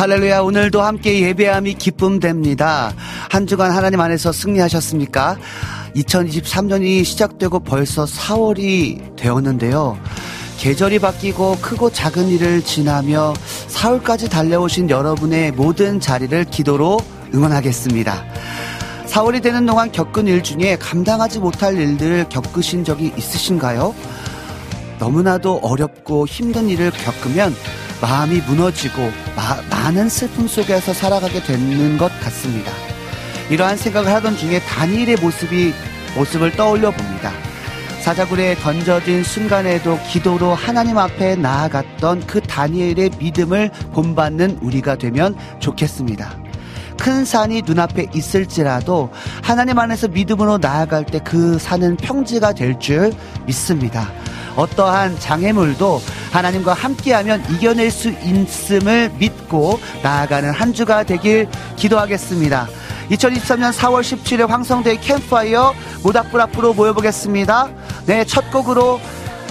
할렐루야 오늘도 함께 예배함이 기쁨됩니다. 한 주간 하나님 안에서 승리하셨습니까? 2023년이 시작되고 벌써 4월이 되었는데요. 계절이 바뀌고 크고 작은 일을 지나며 4월까지 달려오신 여러분의 모든 자리를 기도로 응원하겠습니다. 4월이 되는 동안 겪은 일 중에 감당하지 못할 일들 겪으신 적이 있으신가요? 너무나도 어렵고 힘든 일을 겪으면 마음이 무너지고 마- 많은 슬픔 속에서 살아가게 되는 것 같습니다. 이러한 생각을 하던 중에 다니엘의 모습이 모습을 떠올려 봅니다. 사자굴에 던져진 순간에도 기도로 하나님 앞에 나아갔던 그 다니엘의 믿음을 본받는 우리가 되면 좋겠습니다. 큰 산이 눈앞에 있을지라도 하나님 안에서 믿음으로 나아갈 때 그 산은 평지가 될 줄 믿습니다. 어떠한 장애물도 하나님과 함께하면 이겨낼 수 있음을 믿고 나아가는 한 주가 되길 기도하겠습니다. 2023년 4월 17일 황성대의 캠프파이어 모닥불 앞으로 모여보겠습니다. 네, 첫 곡으로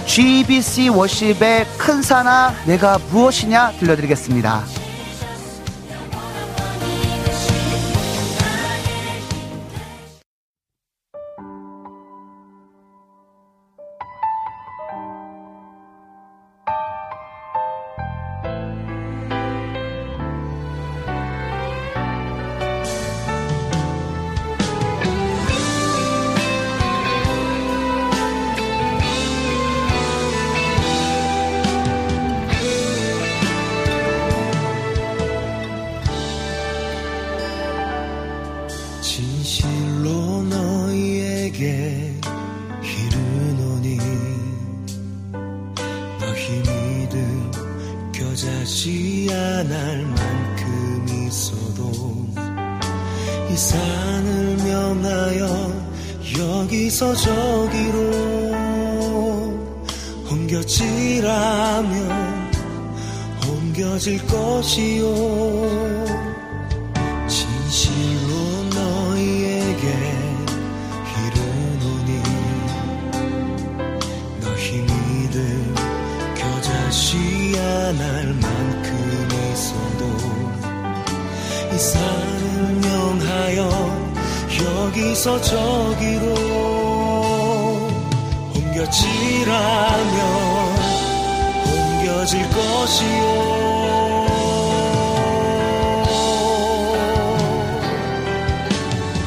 GBC 워십의 큰 산아 내가 무엇이냐 들려드리겠습니다. 옮겨지라면 옮겨질 것이요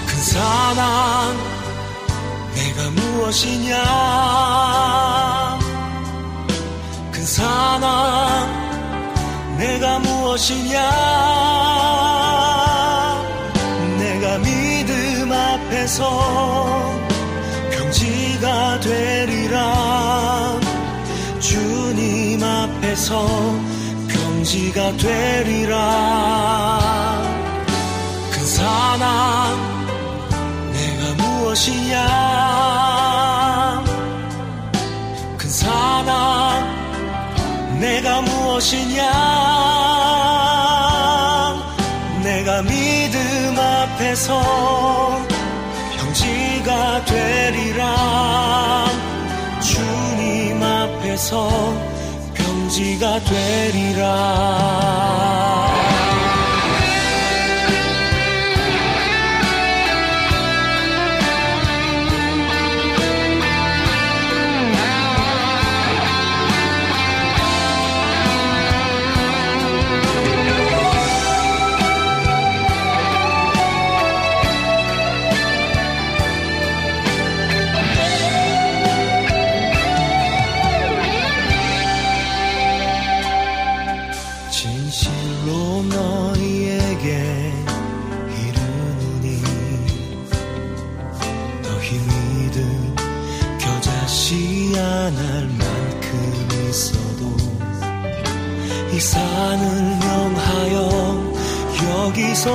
큰 사랑 내가 무엇이냐? 큰 사랑 내가 무엇이냐? 내가 믿음 앞에서 평지가 앞에서 평지가 되리라. 큰 사랑 내가 무엇이냐? 큰 사랑 내가 무엇이냐? 내가 믿음 앞에서 형지가 되리라. 주님 앞에서 평지가 되리라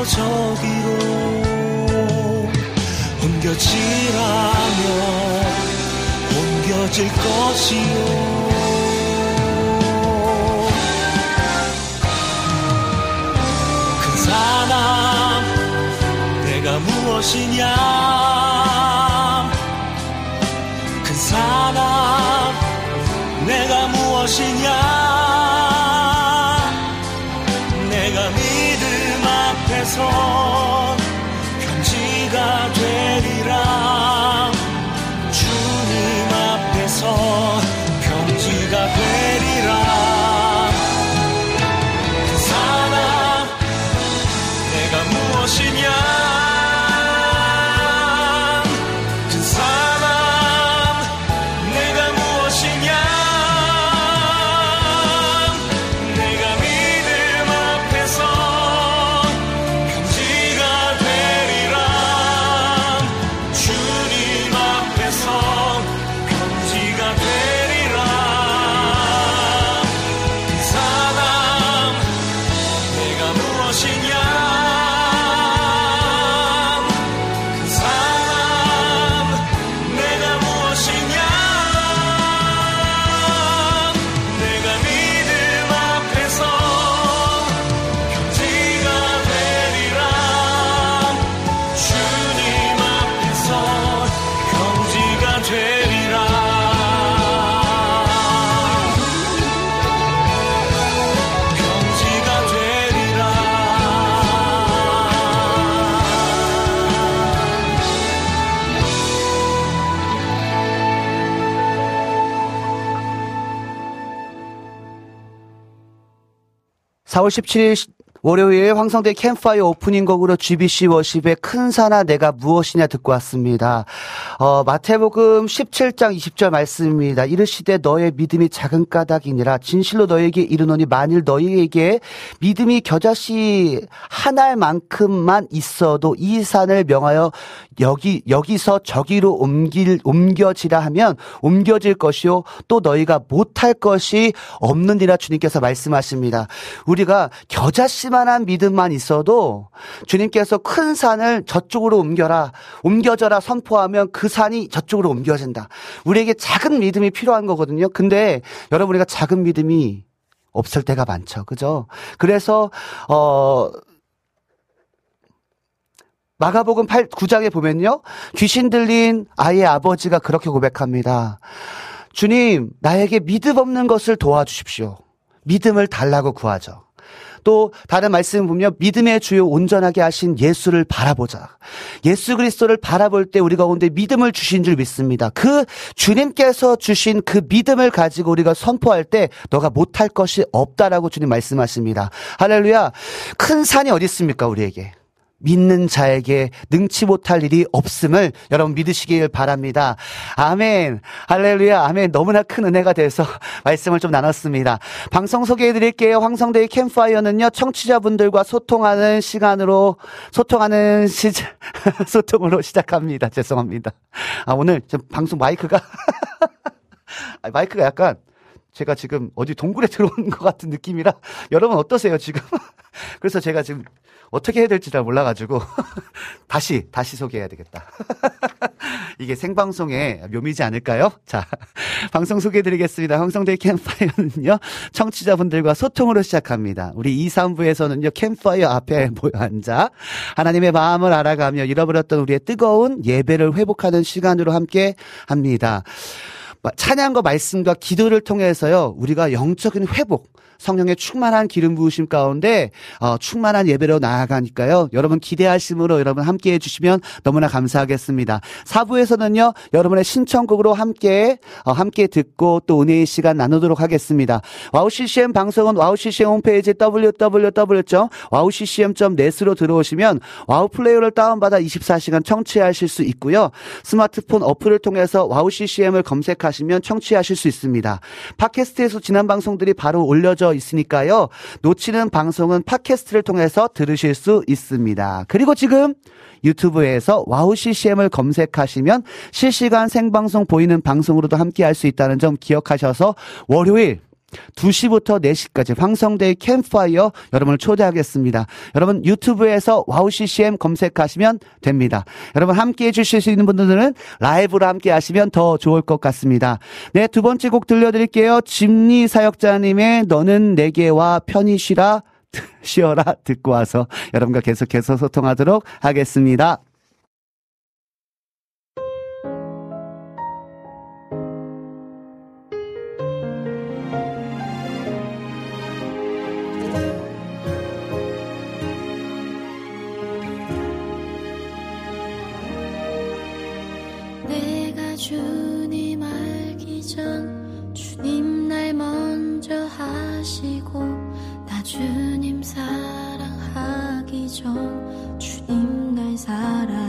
저기로 옮겨지라며 옮겨질 것이요. 큰 사람 내가 무엇이냐? 큰 사람 내가 무엇이냐 4월 17일 월요일 황성대 캠파이어 오프닝 곡으로 GBC 워십의 큰 사나 내가 무엇이냐 듣고 왔습니다. 어, 마태복음 17장 20절 말씀입니다. 이르시되 너의 믿음이 작은 까닭이니라 진실로 너에게 이르노니 만일 너희에게 믿음이 겨자씨 한 알만큼만 있어도 이 산을 명하여 여기 여기서 저기로 옮길 옮겨지라 하면 옮겨질 것이요 또 너희가 못할 것이 없느니라 주님께서 말씀하십니다. 우리가 겨자씨 만한 믿음만 있어도 주님께서 큰 산을 저쪽으로 옮겨라 옮겨져라 선포하면 그 산이 저쪽으로 옮겨진다. 우리에게 작은 믿음이 필요한 거거든요. 근데 여러분 우리가 작은 믿음이 없을 때가 많죠. 그죠? 그래서 어 마가복음 8, 9장에 보면요. 귀신 들린 아이의 아버지가 그렇게 고백합니다. 주님, 나에게 믿음 없는 것을 도와주십시오. 믿음을 달라고 구하죠. 또 다른 말씀 보면 믿음의 주요 온전하게 하신 예수를 바라보자. 예수 그리스도를 바라볼 때 우리 가운데 믿음을 주신 줄 믿습니다. 그 주님께서 주신 그 믿음을 가지고 우리가 선포할 때 너가 못할 것이 없다라고 주님 말씀하십니다. 할렐루야. 큰 산이 어디 있습니까, 우리에게? 믿는 자에게 능치 못할 일이 없음을 여러분 믿으시길 바랍니다. 아멘. 할렐루야. 아멘. 너무나 큰 은혜가 돼서 말씀을 좀 나눴습니다. 방송 소개해 드릴게요. 황성대의 캠파이어는요, 청취자분들과 소통하는 시간으로, 소통하는 시, 소통으로 시작합니다. 죄송합니다. 아, 오늘 좀 방송 마이크가, 아, 마이크가 약간 제가 지금 어디 동굴에 들어온 것 같은 느낌이라 여러분 어떠세요, 지금? 그래서 제가 지금 어떻게 해야 될지 잘 몰라가지고 다시 다시 소개해야 되겠다. 이게 생방송의 묘미지 않을까요? 자, 방송 소개해드리겠습니다. 황성대 캠파이어는요 청취자분들과 소통으로 시작합니다. 우리 2, 3부에서는요 캠파이어 앞에 모여 앉아 하나님의 마음을 알아가며 잃어버렸던 우리의 뜨거운 예배를 회복하는 시간으로 함께 합니다. 찬양과 말씀과 기도를 통해서요 우리가 영적인 회복 성령의 충만한 기름 부으심 가운데 어, 충만한 예배로 나아가니까요. 여러분 기대하심으로 여러분 함께 해주시면 너무나 감사하겠습니다. 4부에서는요. 여러분의 신청곡으로 함께 어, 함께 듣고 또 은혜의 시간 나누도록 하겠습니다. 와우 CCM 방송은 와우 CCM 홈페이지 www.wowccm.net으로 들어오시면 와우 플레이어를 다운받아 24시간 청취하실 수 있고요. 스마트폰 어플을 통해서 와우 CCM을 검색하시면 청취하실 수 있습니다. 팟캐스트에서 지난 방송들이 바로 올려져 올려져 있으니까요. 놓치는 방송은 팟캐스트를 통해서 들으실 수 있습니다. 그리고 지금 유튜브에서 WOW CCM을 검색하시면 실시간 생방송 보이는 방송으로도 함께 할 수 있다는 점 기억하셔서 월요일 2시부터 4시까지 황성대의 캠프파이어 여러분을 초대하겠습니다. 여러분 유튜브에서 WOW CCM 검색하시면 됩니다. 여러분 함께 해주실 수 있는 분들은 라이브로 함께 하시면 더 좋을 것 같습니다. 네, 두 번째 곡 들려드릴게요. 집리 사역자님의 너는 내게와 편히 쉬라 쉬어라 듣고 와서 여러분과 계속해서 소통하도록 하겠습니다. 내가 주님 알기 전 주님 날 먼저 하시고 나 주님 사랑하기 전 주님 날 사랑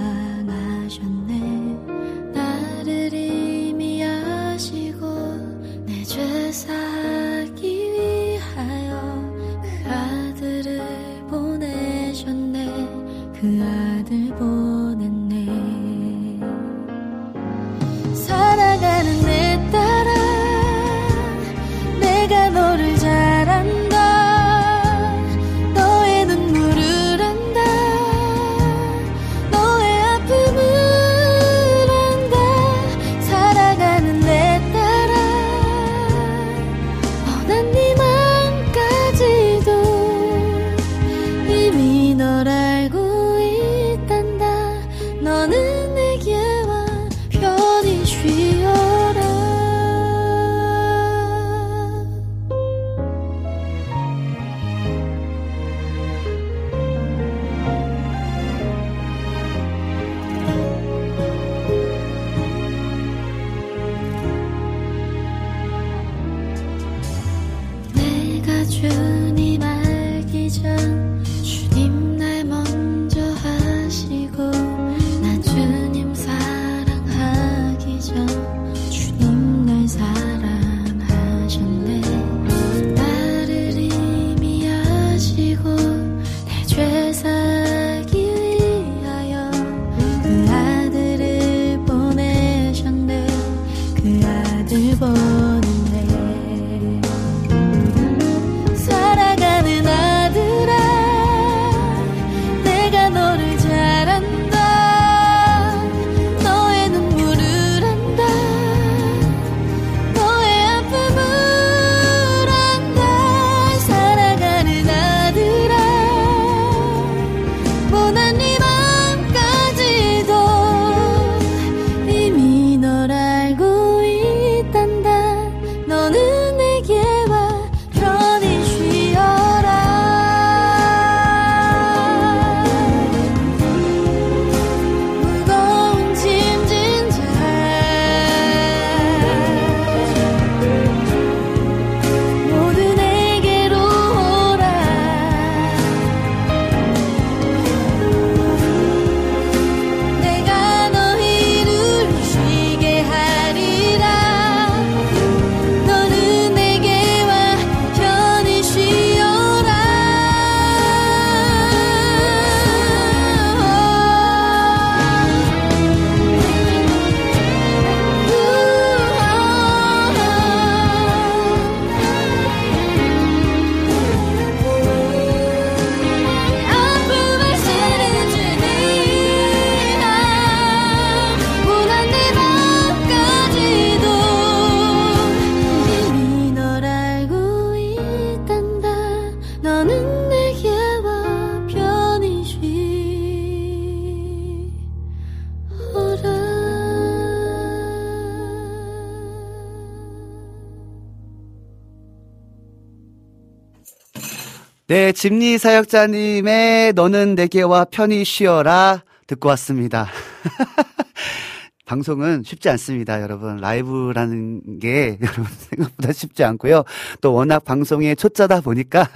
집리 사역자님의 너는 내게와 편히 쉬어라 듣고 왔습니다. 방송은 쉽지 않습니다, 여러분. 라이브라는 게 여러분 생각보다 쉽지 않고요. 또 워낙 방송에 초짜다 보니까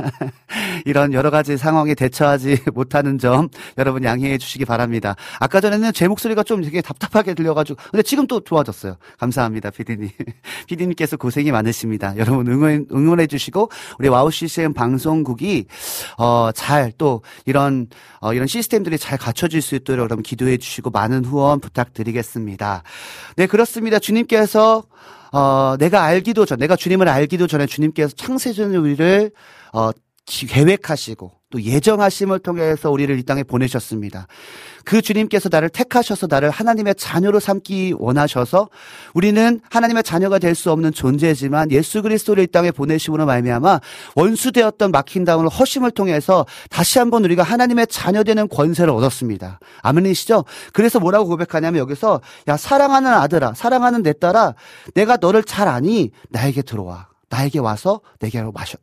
이런 여러 가지 상황에 대처하지 못하는 점 여러분 양해해 주시기 바랍니다. 아까 전에는 제 목소리가 좀 되게 답답하게 들려가지고 근데 지금 또 좋아졌어요. 감사합니다, 피디님. 피디님께서 고생이 많으십니다. 여러분 응원 응원해 주시고 우리 WOW CCM 방송국이 어 잘 또 이런 어 이런 시스템들이 잘 갖춰질 수 있도록 여러분 기도해 주시고 많은 후원 부탁드리겠습니다. 네 그렇습니다. 주님께서 어, 내가 알기도 전, 내가 주님을 알기도 전에 주님께서 창세전 우리를, 어, 계획하시고 또 예정하심을 통해서 우리를 이 땅에 보내셨습니다. 그 주님께서 나를 택하셔서 나를 하나님의 자녀로 삼기 원하셔서 우리는 하나님의 자녀가 될 수 없는 존재지만 예수 그리스도를 이 땅에 보내심으로 말미암아 원수되었던 막힌 다음을 허심을 통해서 다시 한번 우리가 하나님의 자녀 되는 권세를 얻었습니다. 아멘이시죠? 그래서 뭐라고 고백하냐면 여기서 야 사랑하는 아들아, 사랑하는 내 딸아, 내가 너를 잘 아니 나에게 들어와. 나에게 와서 내게로 마셔.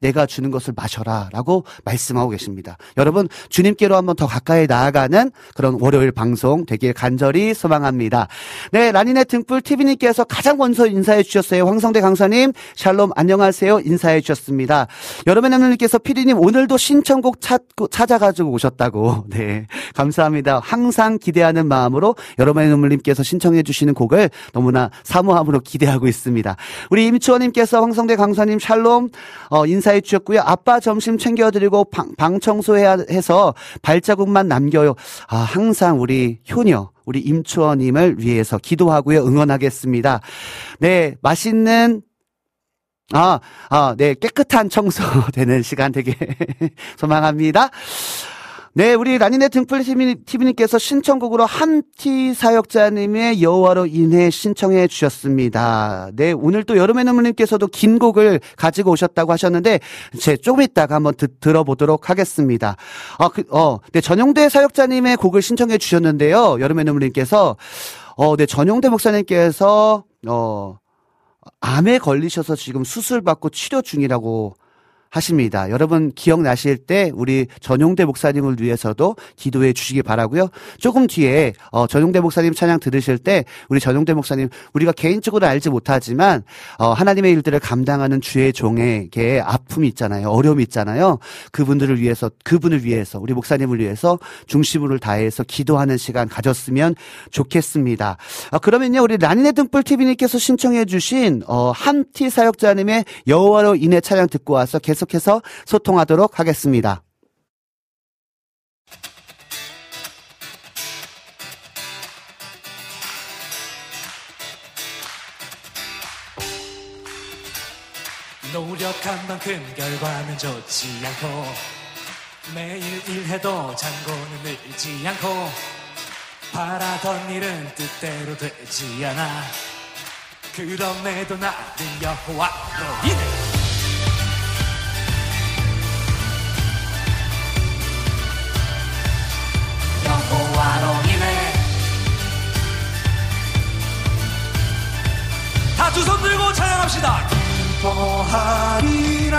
내가 주는 것을 마셔라 라고 말씀하고 계십니다. 여러분, 주님께로 한번 더 가까이 나아가는 그런 월요일 방송 되길 간절히 소망합니다. 네, 라니네 등불 TV님께서 가장 먼저 인사해 주셨어요. 황성대 강사님, 샬롬 안녕하세요. 인사해 주셨습니다. 여러분 남님께서 피디님 오늘도 신청곡 찾고, 찾아가지고 오셨다고. 네, 감사합니다. 항상 기대하는 마음으로 여러분의 눈물님께서 신청해 주시는 곡을 너무나 사모함으로 기대하고 있습니다. 우리 임추원님께서 황성대 강사님 샬롬 어, 인사 해 주셨고요. 아빠 점심 챙겨드리고 방, 방 청소해야 해서 발자국만 남겨요. 아, 항상 우리 효녀, 우리 임추원님을 위해서 기도하고요. 응원하겠습니다. 네, 맛있는 아, 아, 네, 깨끗한 청소되는 시간 되게 소망합니다. 네, 우리 라니네 등불 TV님께서 신청곡으로 함티 사역자님의 여호와로 인해 신청해 주셨습니다. 네, 오늘 또 여름의 눈물님께서도 긴 곡을 가지고 오셨다고 하셨는데, 제 조금 이따가 한번 듣, 들어보도록 하겠습니다. 아, 그, 어, 네, 전용대 사역자님의 곡을 신청해 주셨는데요. 여름의 눈물님께서, 어, 네, 전용대 목사님께서, 어, 암에 걸리셔서 지금 수술받고 치료 중이라고 하십니다. 여러분 기억나실 때 우리 전용대 목사님을 위해서도 기도해 주시기 바라고요. 조금 뒤에 어, 전용대 목사님 찬양 들으실 때 우리 전용대 목사님 우리가 개인적으로 알지 못하지만 어, 하나님의 일들을 감당하는 주의 종에게 아픔이 있잖아요. 어려움이 있잖아요. 그분들을 위해서 그분을 위해서 우리 목사님을 위해서 중심을 다해서 기도하는 시간 가졌으면 좋겠습니다. 어, 그러면요 우리 라니네 등불 TV님께서 신청해 주신 어, 함티 사역자님의 여호와로 인해 찬양 듣고 와서 계속 계속해서 소통하도록 하겠습니다. 노력한 만큼 결과는 좋지 않고 매일 일해도 잔고는 늘지 않고 바라던 일은 뜻대로 되지 않아 그럼에도 나는 여호와로 인해 여호와로 인해 다두 손 들고 찬양합시다. 기뻐하리라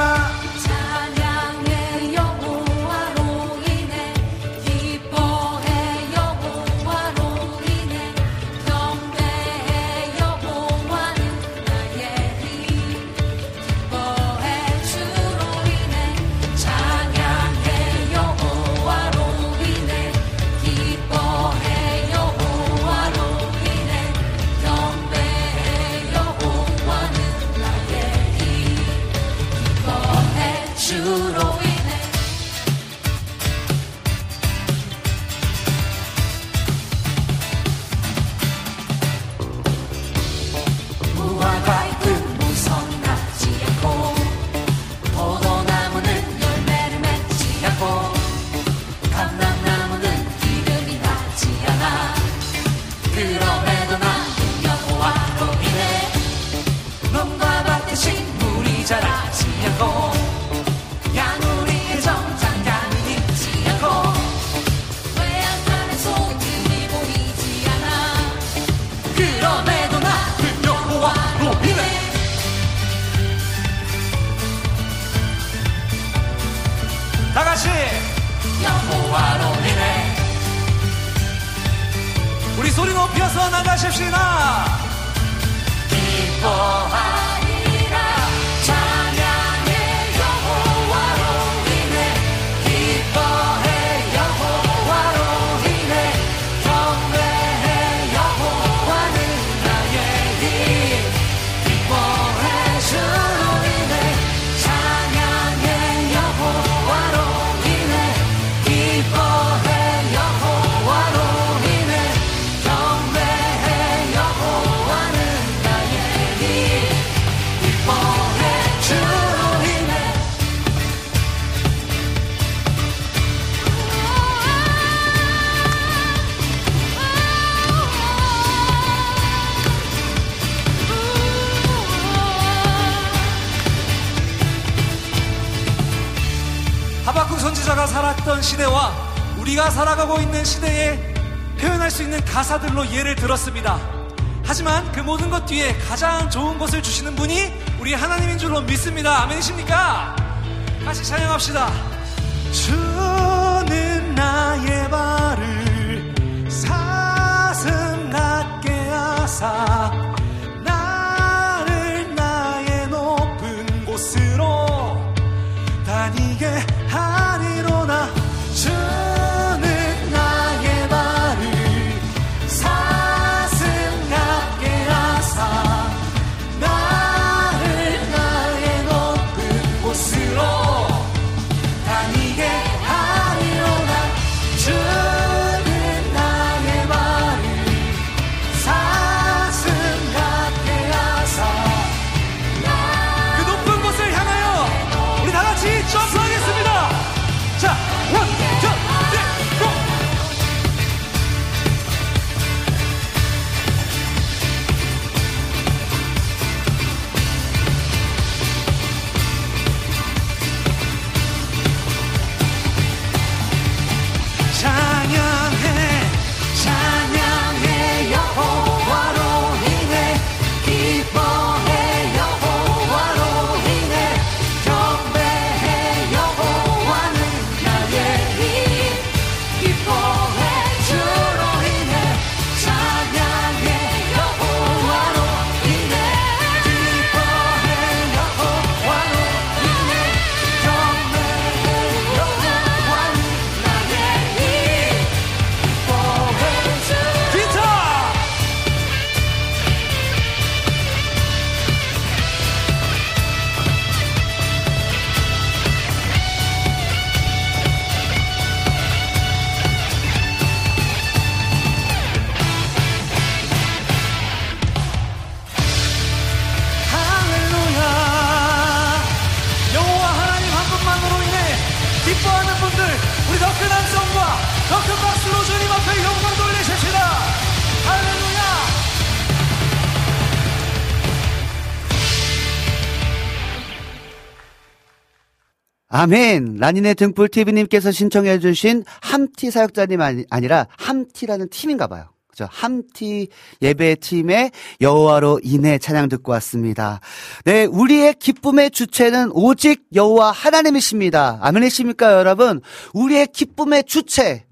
살았던 시대와 우리가 살아가고 있는 시대에 표현할 수 있는 가사들로 예를 들었습니다. 하지만 그 모든 것 뒤에 가장 좋은 것을 주시는 분이 우리 하나님인 줄로 믿습니다. 아멘이십니까? 같이 찬양합시다. 주 아멘. 라니네 등불 TV님께서 신청해주신 함티 사역자님 아니, 아니라 함티라는 팀인가 봐요. 그죠? 함티 예배 팀의 여호와로 인해 찬양 듣고 왔습니다. 네, 우리의 기쁨의 주체는 오직 여호와 하나님이십니다. 아멘이십니까, 여러분? 우리의 기쁨의 주체.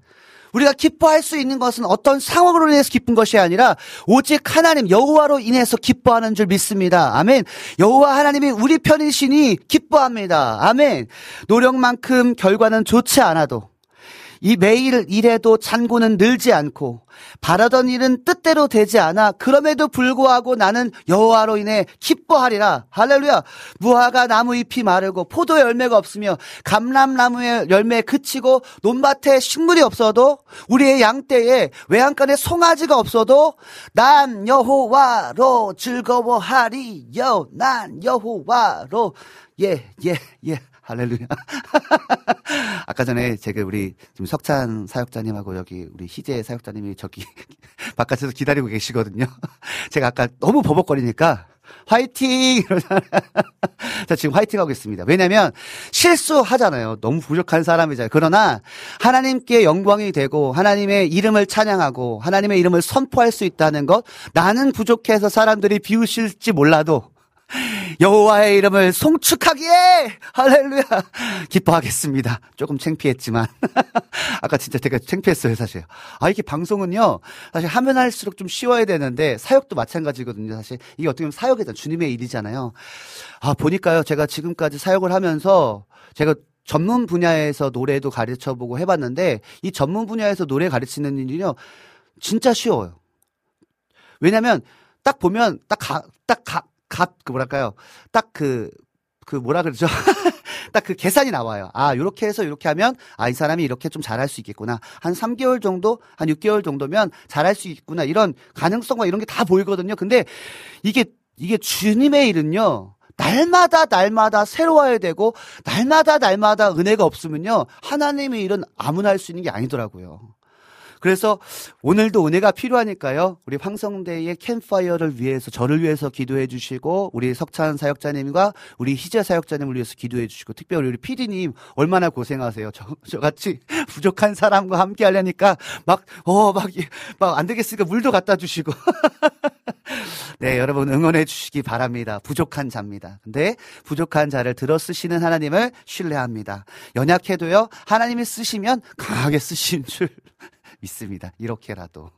우리가 기뻐할 수 있는 것은 어떤 상황으로 인해서 기쁜 것이 아니라 오직 하나님 여호와로 인해서 기뻐하는 줄 믿습니다. 아멘. 여호와 하나님이 우리 편이시니 기뻐합니다. 아멘. 노력만큼 결과는 좋지 않아도 이 매일 일해도 잔고는 늘지 않고 바라던 일은 뜻대로 되지 않아 그럼에도 불구하고 나는 여호와로 인해 기뻐하리라. 할렐루야. 무화과 나무 잎이 마르고 포도 열매가 없으며 감람나무의 열매 그치고 논밭에 식물이 없어도 우리의 양떼에 외양간에 송아지가 없어도 난 여호와로 즐거워하리요. 난 여호와로. 예 예, 예. 할렐루야. 아까 전에 제가 우리 지금 석찬 사역자님하고 여기 우리 희재 사역자님이 저기 바깥에서 기다리고 계시거든요. 제가 아까 너무 버벅거리니까 화이팅! 이러잖아요. 자, 지금 화이팅 하고 있습니다. 왜냐면 실수하잖아요. 너무 부족한 사람이잖아요. 그러나 하나님께 영광이 되고 하나님의 이름을 찬양하고 하나님의 이름을 선포할 수 있다는 것 나는 부족해서 사람들이 비우실지 몰라도 여호와의 이름을 송축하기에 할렐루야 기뻐하겠습니다. 조금 창피했지만 아까 진짜 되게 창피했어요 사실. 아 이게 방송은요 사실 하면 할수록 좀 쉬워야 되는데 사역도 마찬가지거든요 사실 이게 어떻게 보면 사역이잖아 주님의 일이잖아요. 아 보니까요 제가 지금까지 사역을 하면서 제가 전문 분야에서 노래도 가르쳐 보고 해봤는데 이 전문 분야에서 노래 가르치는 일이요 진짜 쉬워요. 왜냐면 딱 보면 딱 가, 딱 가, 값, 그 뭐랄까요. 딱 그, 그 뭐라 그러죠? 딱 그 계산이 나와요. 아, 요렇게 해서 요렇게 하면, 아, 이 사람이 이렇게 좀 잘할 수 있겠구나. 한 3개월 정도, 한 6개월 정도면 잘할 수 있구나. 이런 가능성과 이런 게 다 보이거든요. 근데 이게, 이게 주님의 일은요. 날마다 날마다 새로워야 되고 날마다 날마다 은혜가 없으면요 하나님의 일은 아무나 할 수 있는 게 아니더라고요. 그래서 오늘도 은혜가 필요하니까요. 우리 황성대의 캠파이어를 위해서 저를 위해서 기도해 주시고 우리 석찬 사역자님과 우리 희재 사역자님을 위해서 기도해 주시고 특별히 우리 피디님 얼마나 고생하세요. 저, 저같이 부족한 사람과 함께 하려니까 막 어 막 막 안 되겠으니까 물도 갖다 주시고 네, 여러분 응원해 주시기 바랍니다. 부족한 자입니다. 근데 부족한 자를 들어 쓰시는 하나님을 신뢰합니다. 연약해도요. 하나님이 쓰시면 강하게 쓰신 줄 믿습니다. 이렇게라도.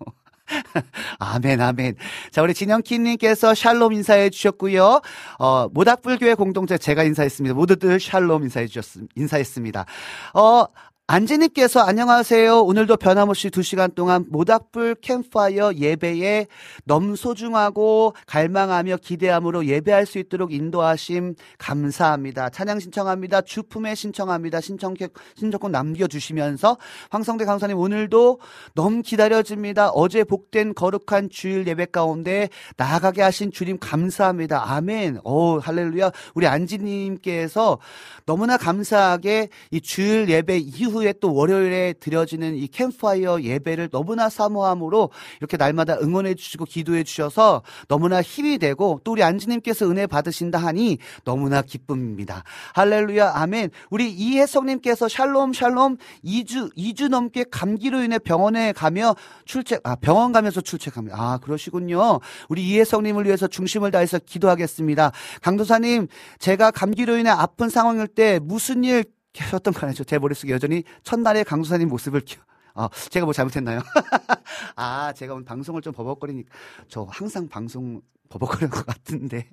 아멘, 아멘. 자, 우리 진영키님께서 샬롬 인사해 주셨고요. 어, 모닥불교회 공동체 제가 인사했습니다. 모두들 샬롬 인사해 주셨, 인사했습니다. 어, 안지님께서 안녕하세요. 오늘도 변함없이 두 시간 동안 모닥불 캠파이어 예배에 너무 소중하고 갈망하며 기대함으로 예배할 수 있도록 인도하심 감사합니다. 찬양 신청합니다. 주품에 신청합니다. 신청곡, 신청곡 남겨주시면서 황성대 강사님 오늘도 너무 기다려집니다. 어제 복된 거룩한 주일 예배 가운데 나아가게 하신 주님 감사합니다. 아멘. 오, 할렐루야. 우리 안지님께서 너무나 감사하게 이 주일 예배 이후 후에 또 월요일에 드려지는 이 캠파이어 예배를 너무나 사모함으로 이렇게 날마다 응원해 주시고 기도해 주셔서 너무나 힘이 되고 또 우리 안지님께서 은혜 받으신다 하니 너무나 기쁨입니다. 할렐루야 아멘. 우리 이혜성님께서 샬롬 샬롬 2주 2주 넘게 감기로 인해 병원에 가며 출첵 아 병원 가면서 출첵합니다. 아 그러시군요. 우리 이혜성님을 위해서 중심을 다해서 기도하겠습니다. 강도사님 제가 감기로 인해 아픈 상황일 때 무슨 일 계셨던 거 아니죠? 제 머릿속에 여전히 첫날의 강수사님 모습을 기... 어, 제가 뭐 잘못했나요? 아, 제가 오늘 방송을 좀 버벅거리니까 저 항상 방송 버벅거리는 것 같은데.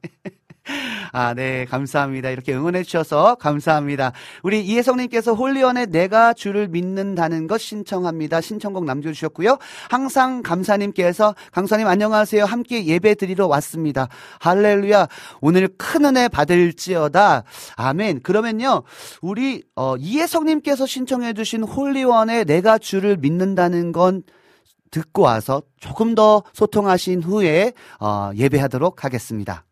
아, 네, 감사합니다. 이렇게 응원해 주셔서 감사합니다. 우리 이혜성님께서 홀리원에 내가 주를 믿는다는 것 신청합니다. 신청곡 남겨주셨고요. 항상 감사님께서 강사님 안녕하세요. 함께 예배 드리러 왔습니다. 할렐루야. 오늘 큰 은혜 받을지어다. 아멘. 그러면요, 우리 어, 이혜성님께서 신청해 주신 홀리원에 내가 주를 믿는다는 건 듣고 와서 조금 더 소통하신 후에 어, 예배하도록 하겠습니다.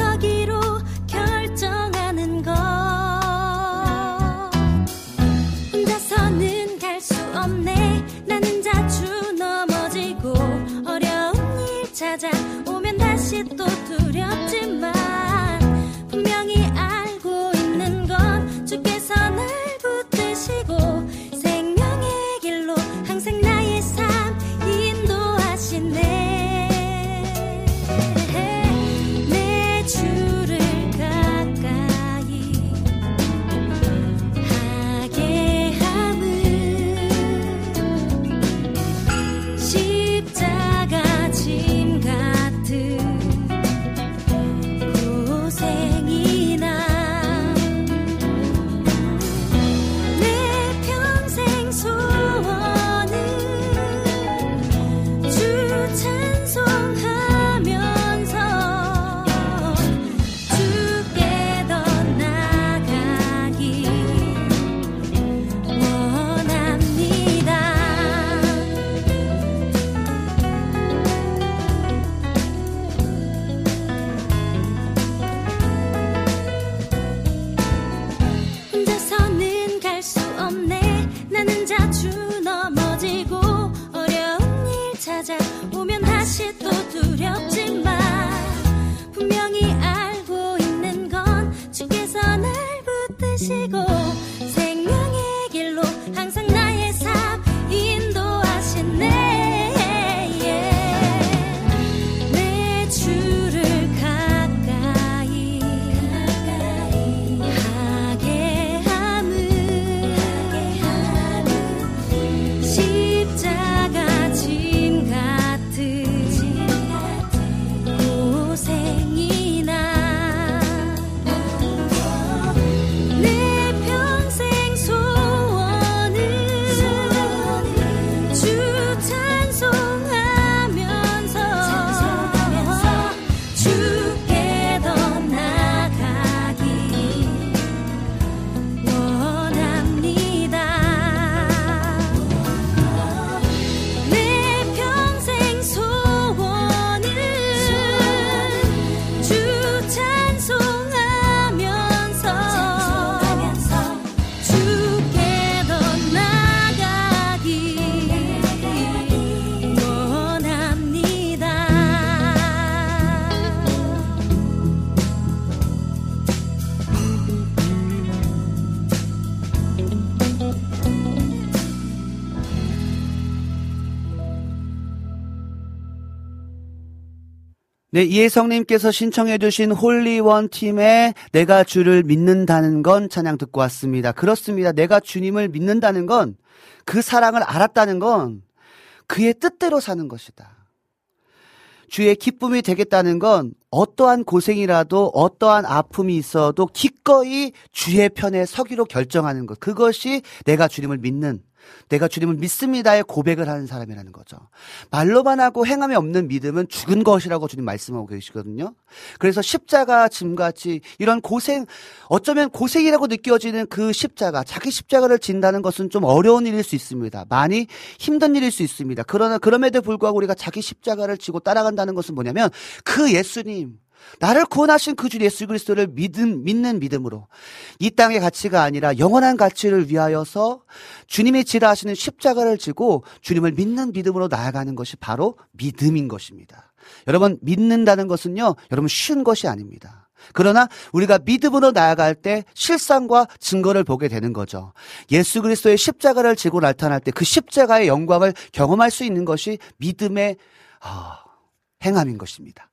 서기로 결정하는 것. 혼자서는 갈 수 없네. 나는 자주 넘어지고 어려운 일 찾아오면 다시 또 두렵지만 분명히 알고 있는 건 주께서 날 붙드시고 네, 이혜성님께서 신청해주신 홀리원 팀의 내가 주를 믿는다는 건 찬양 듣고 왔습니다. 그렇습니다. 내가 주님을 믿는다는 건 그 사랑을 알았다는 건 그의 뜻대로 사는 것이다. 주의 기쁨이 되겠다는 건 어떠한 고생이라도 어떠한 아픔이 있어도 기꺼이 주의 편에 서기로 결정하는 것. 그것이 내가 주님을 믿는 내가 주님을 믿습니다의 고백을 하는 사람이라는 거죠. 말로만 하고 행함이 없는 믿음은 죽은 것이라고 주님 말씀하고 계시거든요. 그래서 십자가 짐같이 이런 고생, 어쩌면 고생이라고 느껴지는 그 십자가, 자기 십자가를 진다는 것은 좀 어려운 일일 수 있습니다. 많이 힘든 일일 수 있습니다. 그러나 그럼에도 불구하고 우리가 자기 십자가를 지고 따라간다는 것은 뭐냐면 그 예수님, 나를 구원하신 그 주 예수 그리스도를 믿은, 믿는 믿음으로 이 땅의 가치가 아니라 영원한 가치를 위하여서 주님이 지라 하시는 십자가를 지고 주님을 믿는 믿음으로 나아가는 것이 바로 믿음인 것입니다. 여러분, 믿는다는 것은요, 여러분 쉬운 것이 아닙니다. 그러나 우리가 믿음으로 나아갈 때 실상과 증거를 보게 되는 거죠. 예수 그리스도의 십자가를 지고 나타날 때 그 십자가의 영광을 경험할 수 있는 것이 믿음의 어, 행함인 것입니다.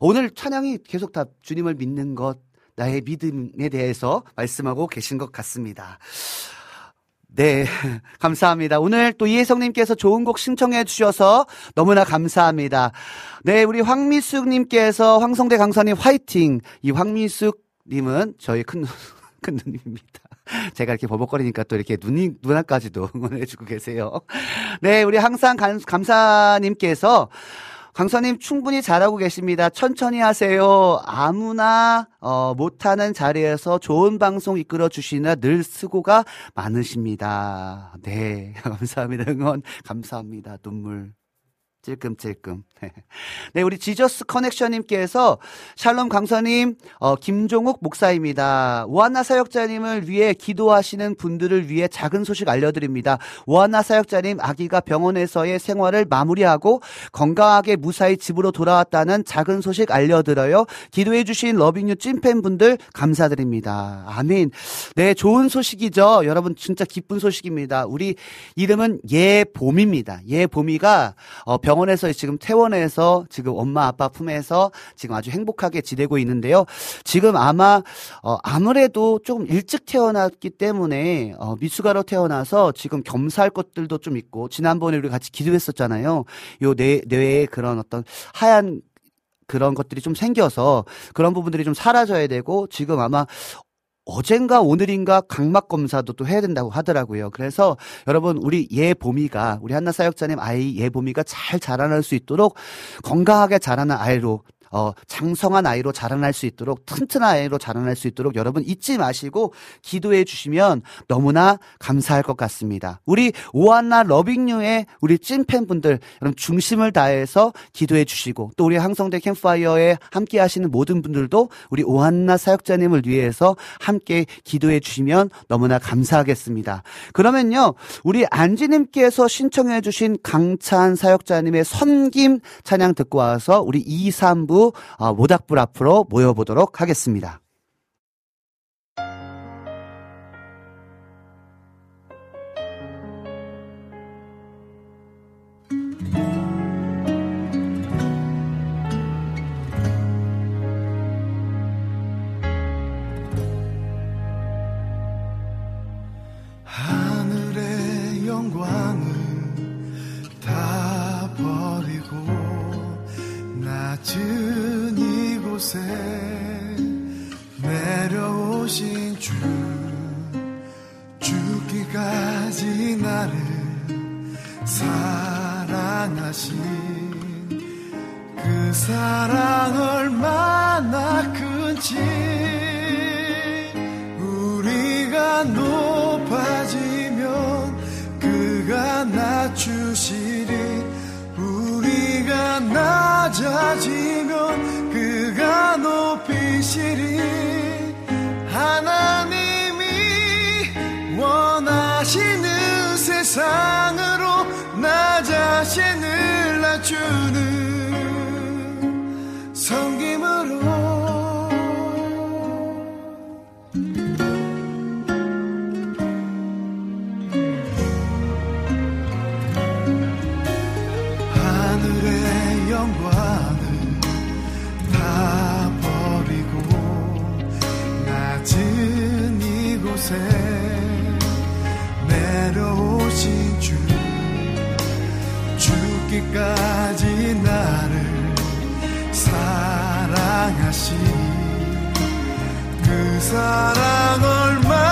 오늘 찬양이 계속 다 주님을 믿는 것, 나의 믿음에 대해서 말씀하고 계신 것 같습니다. 네, 감사합니다. 오늘 또 이혜성님께서 좋은 곡 신청해 주셔서 너무나 감사합니다. 네, 우리 황미숙님께서 황성대 강사님 화이팅! 이 황미숙님은 저희 큰, 큰 누님입니다. 제가 이렇게 버벅거리니까 또 이렇게 눈이, 누나까지도 응원해주고 계세요. 네, 우리 항상 감, 감사님께서 강사님 충분히 잘하고 계십니다. 천천히 하세요. 아무나 어, 못하는 자리에서 좋은 방송 이끌어 주시느라 늘 수고가 많으십니다. 네, 감사합니다. 응원 감사합니다. 눈물. 찔끔찔끔. 네, 우리 지저스 커넥션님께서 샬롬 강사님, 어, 김종욱 목사입니다. 오한나 사역자님을 위해 기도하시는 분들을 위해 작은 소식 알려드립니다. 오한나 사역자님 아기가 병원에서의 생활을 마무리하고 건강하게 무사히 집으로 돌아왔다는 작은 소식 알려드려요. 기도해주신 러빙유 찐팬분들 감사드립니다. 아멘. 네, 좋은 소식이죠. 여러분 진짜 기쁜 소식입니다. 우리 이름은 예봄입니다. 예봄이가 어, 병 병원에서 지금 퇴원해서 지금 엄마 아빠 품에서 지금 아주 행복하게 지내고 있는데요. 지금 아마 어 아무래도 조금 일찍 태어났기 때문에 어 미숙아로 태어나서 지금 겸사할 것들도 좀 있고 지난번에 우리 같이 기도했었잖아요. 요 뇌, 뇌에 그런 어떤 하얀 그런 것들이 좀 생겨서 그런 부분들이 좀 사라져야 되고 지금 아마 어젠가 오늘인가 각막 검사도 또 해야 된다고 하더라고요. 그래서 여러분 우리 예보미가 우리 한나 사역자님 아이 예보미가 잘 자라날 수 있도록 건강하게 자라는 아이로 어, 장성한 아이로 자라날 수 있도록 튼튼한 아이로 자라날 수 있도록 여러분 잊지 마시고 기도해 주시면 너무나 감사할 것 같습니다. 우리 오한나 러빙유의 우리 찐팬분들 여러분 중심을 다해서 기도해 주시고 또 우리 항성대 캠파이어에 함께 하시는 모든 분들도 우리 오한나 사역자님을 위해서 함께 기도해 주시면 너무나 감사하겠습니다. 그러면요. 우리 안지님께서 신청해 주신 강찬 사역자님의 선김 찬양 듣고 와서 우리 2, 3부 어, 모닥불 앞으로 모여보도록 하겠습니다. 곳에 내려오신 주 죽기까지 나를 사랑하신 그 사랑 얼마나 큰지 우리가 높 낮아지면 그가 높이시리. 하나님이 원하시는 세상으로 나 자신을 낮추는 성김으로 죽기까지 나를 사랑하신 그 사랑 얼마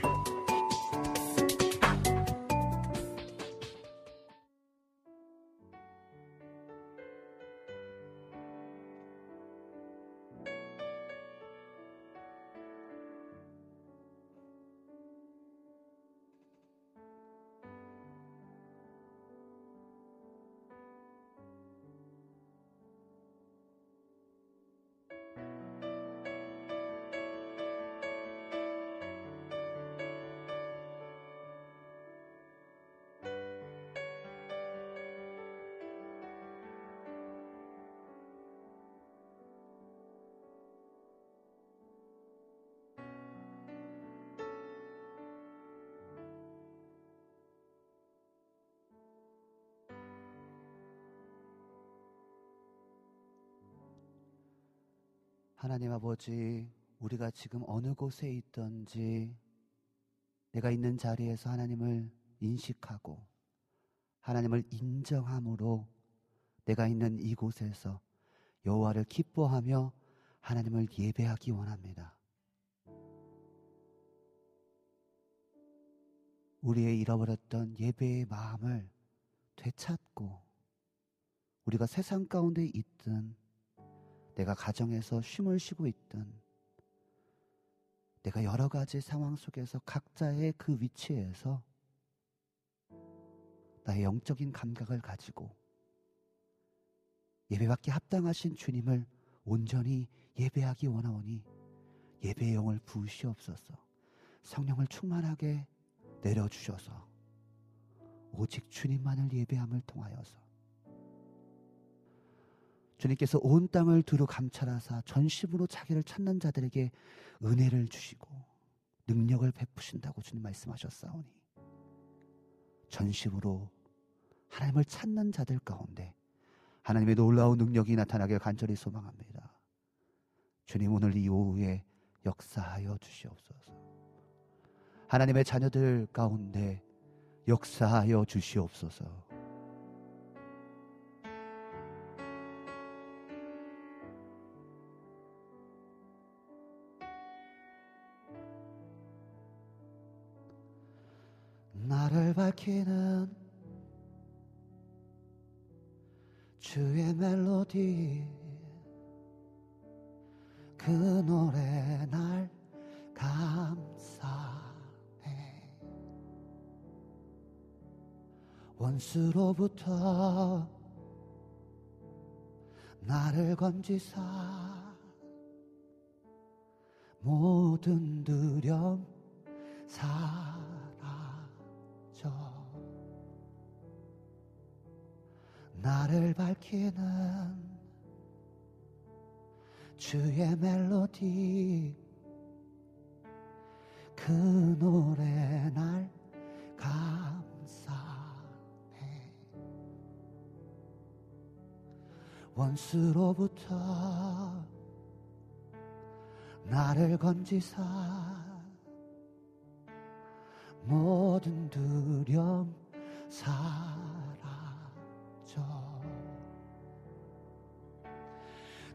나님 아버지, 우리가 지금 어느 곳에 있던지 내가 있는 자리에서 하나님을 인식하고 하나님을 인정함으로 내가 있는 이곳에서 여호와를 기뻐하며 하나님을 예배하기 원합니다. 우리의 잃어버렸던 예배의 마음을 되찾고 우리가 세상 가운데 있든 내가 가정에서 쉼을 쉬고 있든 내가 여러 가지 상황 속에서 각자의 그 위치에서 나의 영적인 감각을 가지고 예배받기 합당하신 주님을 온전히 예배하기 원하오니 예배의 영을 부으시옵소서. 성령을 충만하게 내려주셔서 오직 주님만을 예배함을 통하여서 주님께서 온 땅을 두루 감찰하사 전심으로 자기를 찾는 자들에게 은혜를 주시고 능력을 베푸신다고 주님 말씀하셨사오니 전심으로 하나님을 찾는 자들 가운데 하나님의 놀라운 능력이 나타나길 간절히 소망합니다. 주님 오늘 이 오후에 역사하여 주시옵소서. 하나님의 자녀들 가운데 역사하여 주시옵소서. 나를 밝히는 주의 멜로디. 그 노래 날 감사해. 원수로부터 나를 건지사 모든 두려움 사 라져 나를 밝히는 주의 멜로디. 그 노래 날 감사해. 원수로부터 나를 건지사 모든 두려움 사라져.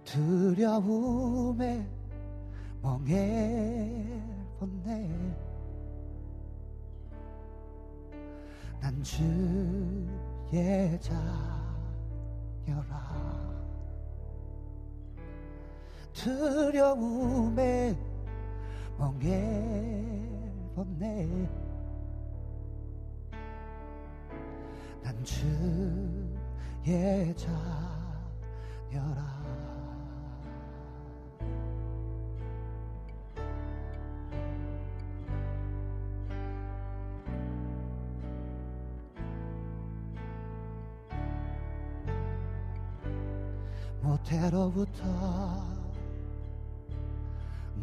두려움에 멍해 본네. 난 주의 자녀라. 두려움에 멍해 본네 난 주의 자녀라. 모태로부터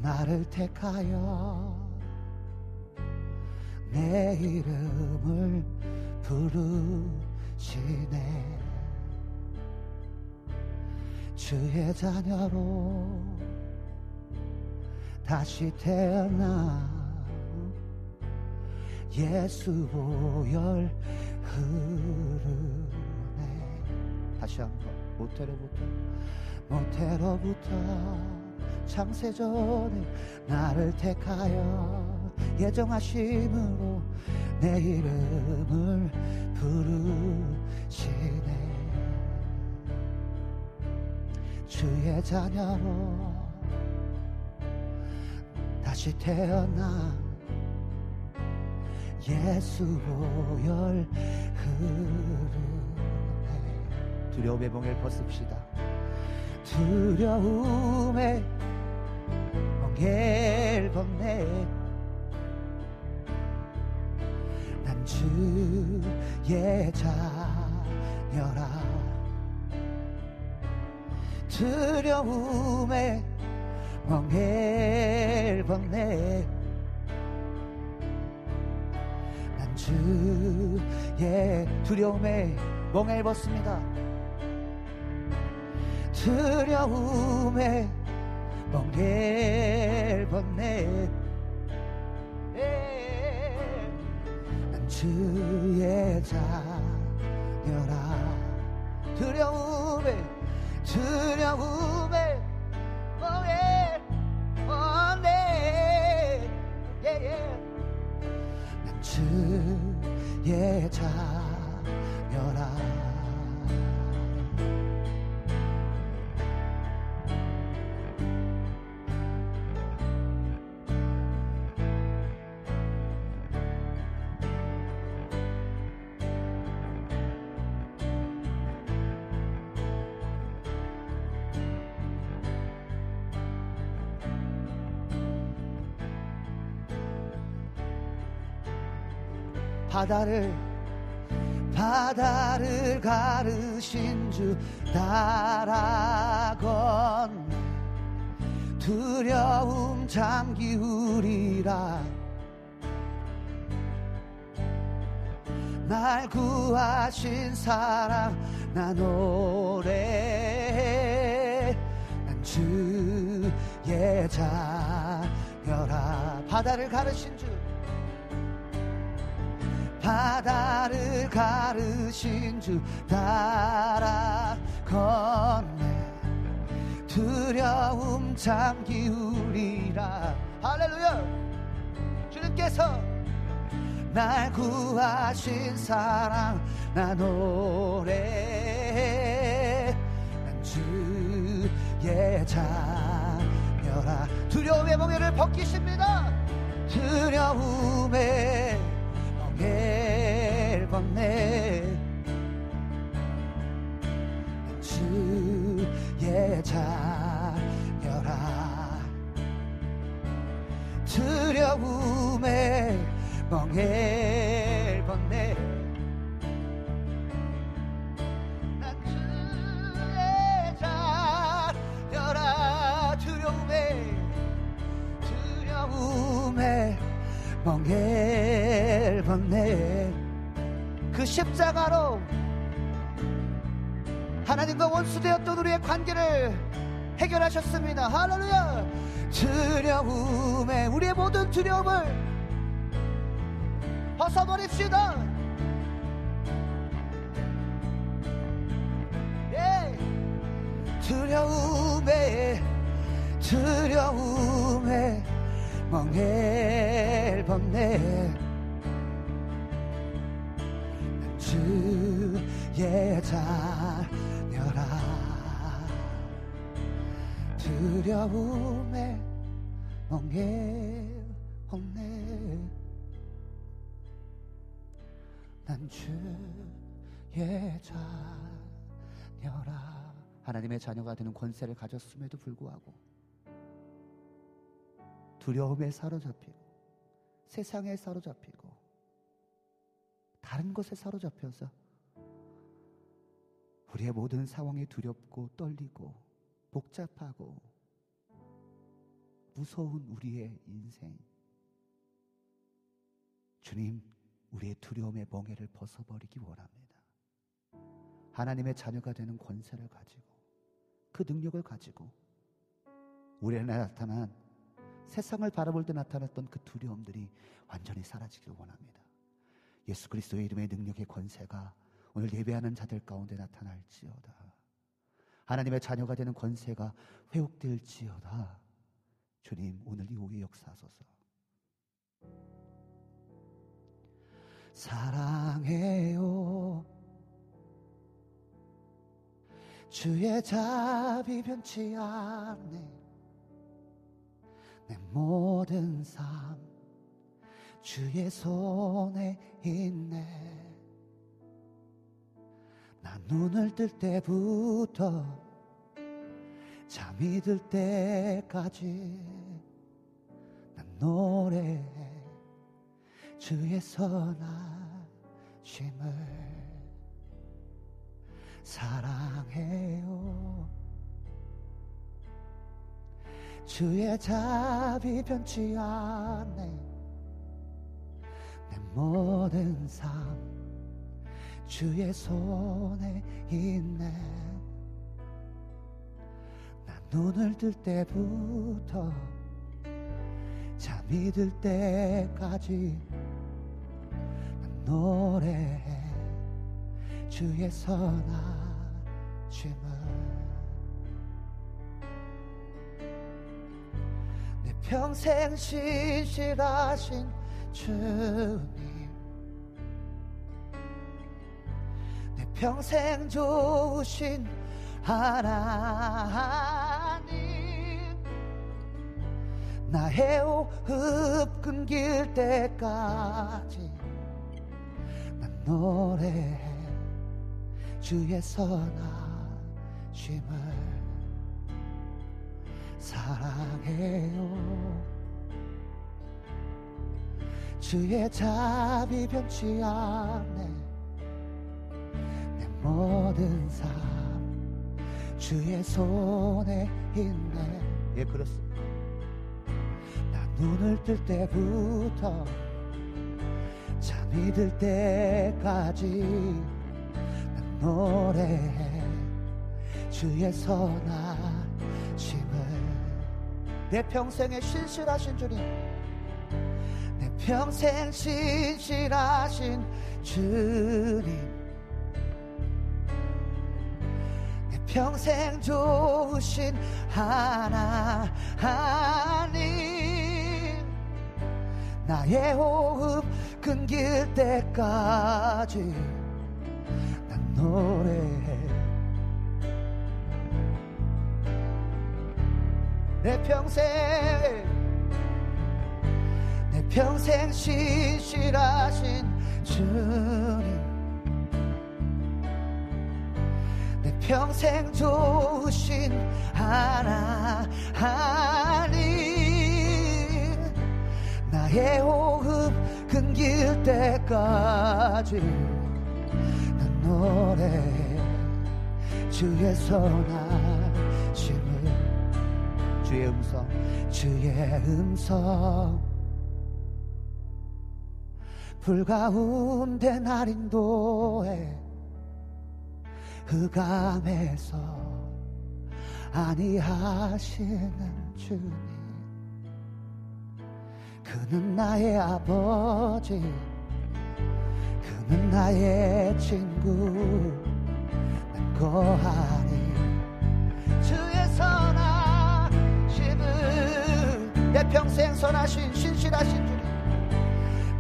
나를 택하여 내 이름을 부르시네. 주의 자녀로 다시 태어나 예수 보혈 흐르네. 다시 한번 모태로부터 모태로부터 창세전에 나를 택하여 예정하심으로 내 이름을 부르시네. 주의 자녀로 다시 태어나 예수 보혈 흐르네. 두려움의 멍을 벗읍시다. 두려움에 멍을 벗네 주의 자녀라. 두려움에 멍을 벗네. 난 주의 두려움에 멍을 벗습니다. 두려움에 멍을 벗네 주의 자녀라. 두려움에 두려움에 어예 어네 예예. 난 주의 자 바다를 바다를 가르신 주 따라 건 두려움 잠기우리라. 날 구하신 사랑 나 노래해 난 주의 자녀라. 바다를 가르신 주 바다를 가르신 주 따라 건네 두려움 잠기우리라. 할렐루야! 주님께서 날 구하신 사랑 나 노래해 난 주의 자녀라. 두려움의 멍에를 벗기십니다. 두려움의 벗네 주의 자녀라. 두려움에 멍에를 벗네 십자가로 하나님과 원수되었던 우리의 관계를 해결하셨습니다. 할렐루야! 두려움에 우리의 모든 두려움을 벗어버립시다! 예. 두려움에 두려움에 멍해를 벗네 자녀라. 두려움에 멍해를 벗네 난 주의 자녀라. 하나님의 자녀가 되는 권세를 가졌음에도 불구하고 두려움에 사로잡히고 세상에 사로잡히고 다른 것에 사로잡혀서 우리의 모든 상황이 두렵고 떨리고 복잡하고 무서운 우리의 인생. 주님, 우리의 두려움의 멍해를 벗어버리기 원합니다. 하나님의 자녀가 되는 권세를 가지고 그 능력을 가지고 우리 안에 나타난 세상을 바라볼 때 나타났던 그 두려움들이 완전히 사라지기를 원합니다. 예수 그리스도의 이름의 능력의 권세가 오늘 예배하는 자들 가운데 나타날지어다. 하나님의 자녀가 되는 권세가 회복될지어다. 주님, 오늘 이 오후에 역사하소서. 사랑해요. 주의 자비 변치 않네. 내 모든 삶 주의 손에 있네. 나 눈을 뜰 때부터 잠이 들 때까지 난 노래해 주의 선하심을 사랑해요. 주의 자비 변치 않네. 내 모든 삶 주의 손에 있네. 나 눈을 뜰 때부터 잠이 들 때까지 난 노래해. 주의 선하심을. 내 평생 신실하신 주님 평생 좋으신 하나님. 나의 호흡 끊길 때까지 난 노래해 주의 선하심을 사랑해요. 주의 자비 변치 않네. 내 모든 삶 주의 손에 있네. 예 그렇습니다. 나 눈을 뜰 때부터 잠이 들 때까지 난 노래해. 주의 선하심을 내 평생에 신실하신 주님. 내 평생 신실하신 주님 평생 좋으신 하나님. 나의 호흡 끊길 때까지 난 노래해. 내 평생 내 평생 신실하신 주님 평생 좋으신 하나님 나의 호흡 끊길 때까지 난 노래해 주의 선하심을 주의 음성 주의 음성. 불 가운데 날 인도해 흑암에서 아니하시는 주님 그는 나의 아버지 그는 나의 친구 난 거하니 주의 선하심을 내 평생 선하신 신실하신 주님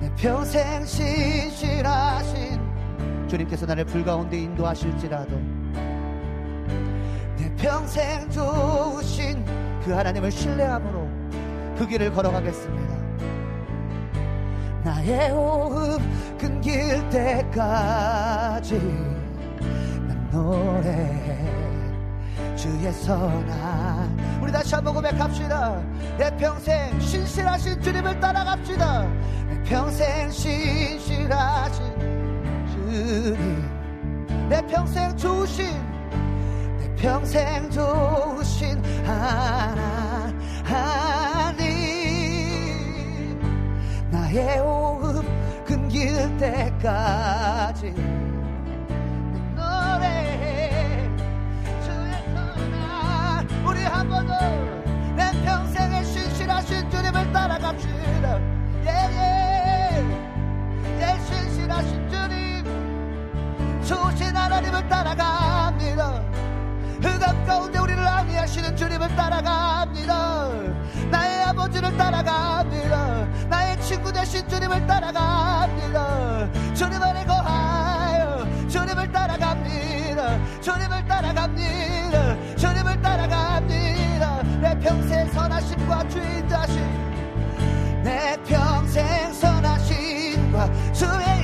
내 평생 신실하신 주님께서 나를 불 가운데 인도하실지라도 내 평생 좋으신 그 하나님을 신뢰함으로 그 길을 걸어가겠습니다. 나의 호흡 끊길 때까지 난 노래해 주의 선한 우리 다시 한번 고백합시다. 내 평생 신실하신 주님을 따라갑시다. 내 평생 신실하신 주님 내 평생 좋으신 내 평생 좋으신 하나님. 나의 호흡 끊길 때까지 노래해 주의 선한 우리 한 번 더 내 평생에 신실하신 주님을 따라갑시다. 예예. 예, 신실하신 주님 좋으신 하나님을 따라갑니다. 흑암 가운데 우리를 안위하시는 주님을 따라갑니다. 나의 아버지를 따라갑니다. 나의 친구 되신 주님을 따라갑니다. 주님 안에 거하여 주님을 따라갑니다. 주님을 따라갑니다. 주님을 따라갑니다. 내 평생 선하심과 주인 자신 내 평생 선하심과 주의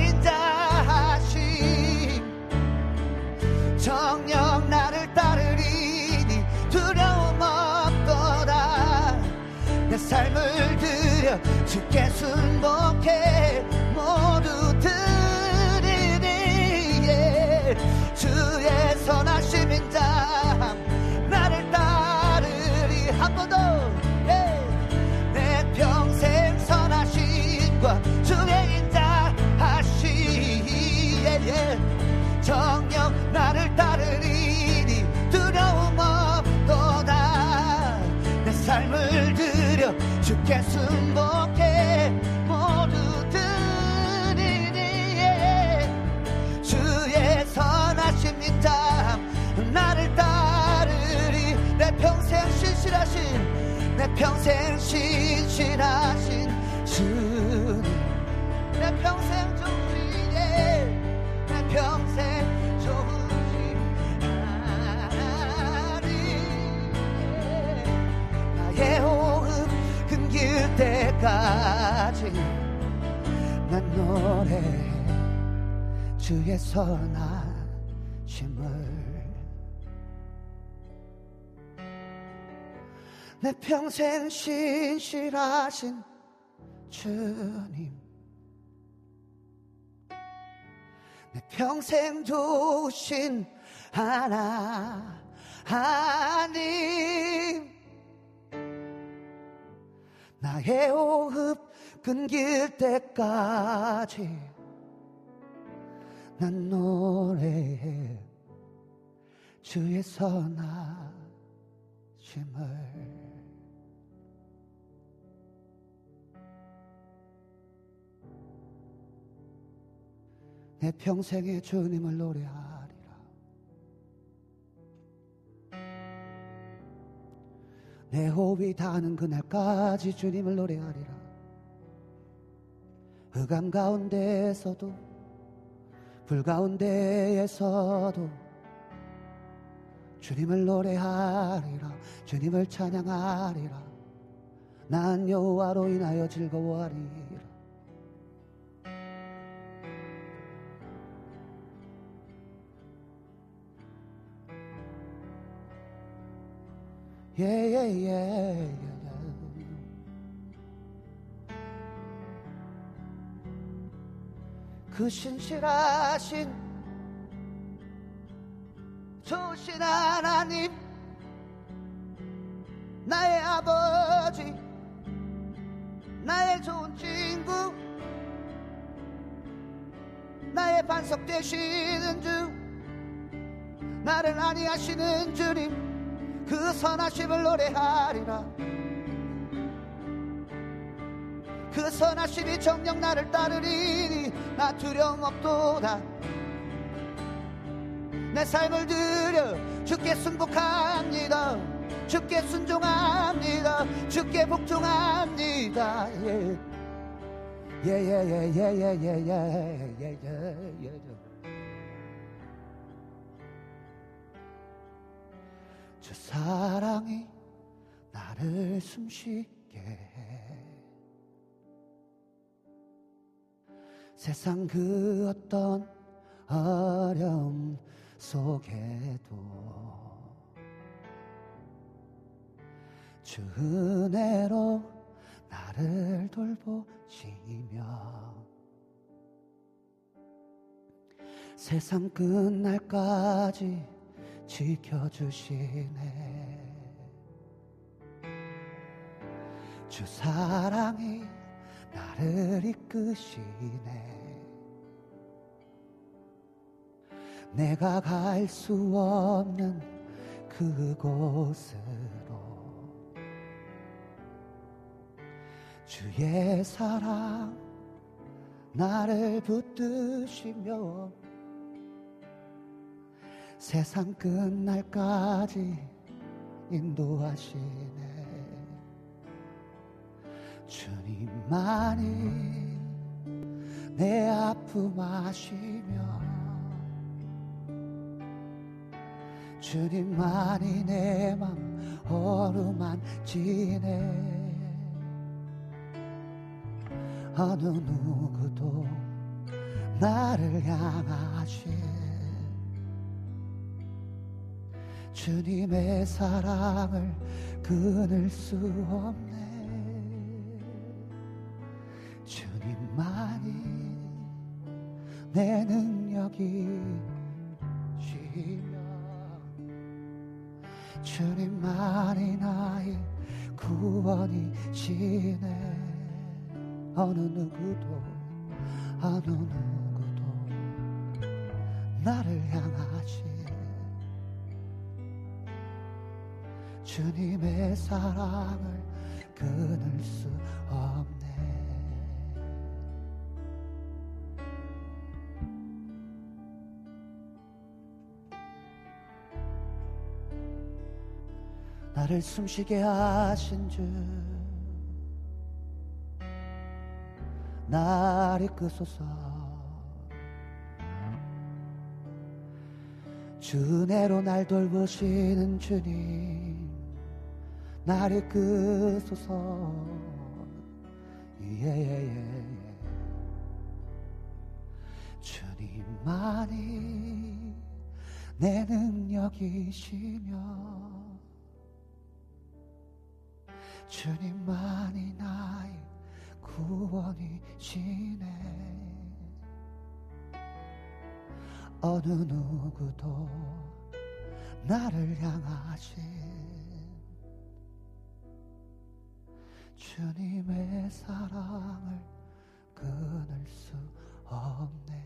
정녕 나를 따르리니 두려움 없도다. 내 삶을 들여 주께 순복해 평생 신실하신 주님. 내 평생 좋으시네 내 평생 좋으신 하나님. 나의 호흡 끊길 때까지 난 노래 주의 선하 내 평생 신실하신 주님. 내 평생 두신 하나님. 나의 호흡 끊길 때까지 난 노래해 주의 선하심을 내 평생에 주님을 노래하리라. 내 호흡이 닿는 그날까지 주님을 노래하리라. 흑암 가운데에서도 불 가운데에서도 주님을 노래하리라. 주님을 찬양하리라. 난 여호와로 인하여 즐거워하리 라. 예예예 그 신실하신 좋으신 하나님 나의 아버지 나의 좋은 친구 나의 반석 되시는 주 나를 안위하시는 주님 그 선하심을 노래하리라 그 선하심이 정녕 나를 따르리니 나 두려움 없도다 내 삶을 들여 주께 순복합니다 주께 순종합니다 주께 복종합니다 예예예예예예예예예예 예주 사랑이 나를 숨쉬게 해. 세상 그 어떤 어려움 속에도 주 은혜로 나를 돌보시며 세상 끝날까지 지켜주시네. 주 사랑이 나를 이끄시네. 내가 갈 수 없는 그곳으로 주의 사랑 나를 붙드시며 세상 끝날까지 인도하시네. 주님만이 내 아픔 아시며 주님만이 내 맘 어루만 지네. 어느 누구도 나를 향하신 주님의 사랑을 끊을 수 없네. 주님만이 내 능력이시며 주님만이 나의 구원이시네. 어느 누구도 어느 누구도 나를 향하시 주님의 사랑을 끊을 수 없네. 나를 숨쉬게 하신 주, 나를 이끄소서. 주내로 날 돌보시는 주님 나를 이끄소서. 예 예예 주님 주님만이 내 능력이시며 주님만이 나의 구원이시네. 어느 누구도 나를 향하신 주님의 사랑을 끊을 수 없네.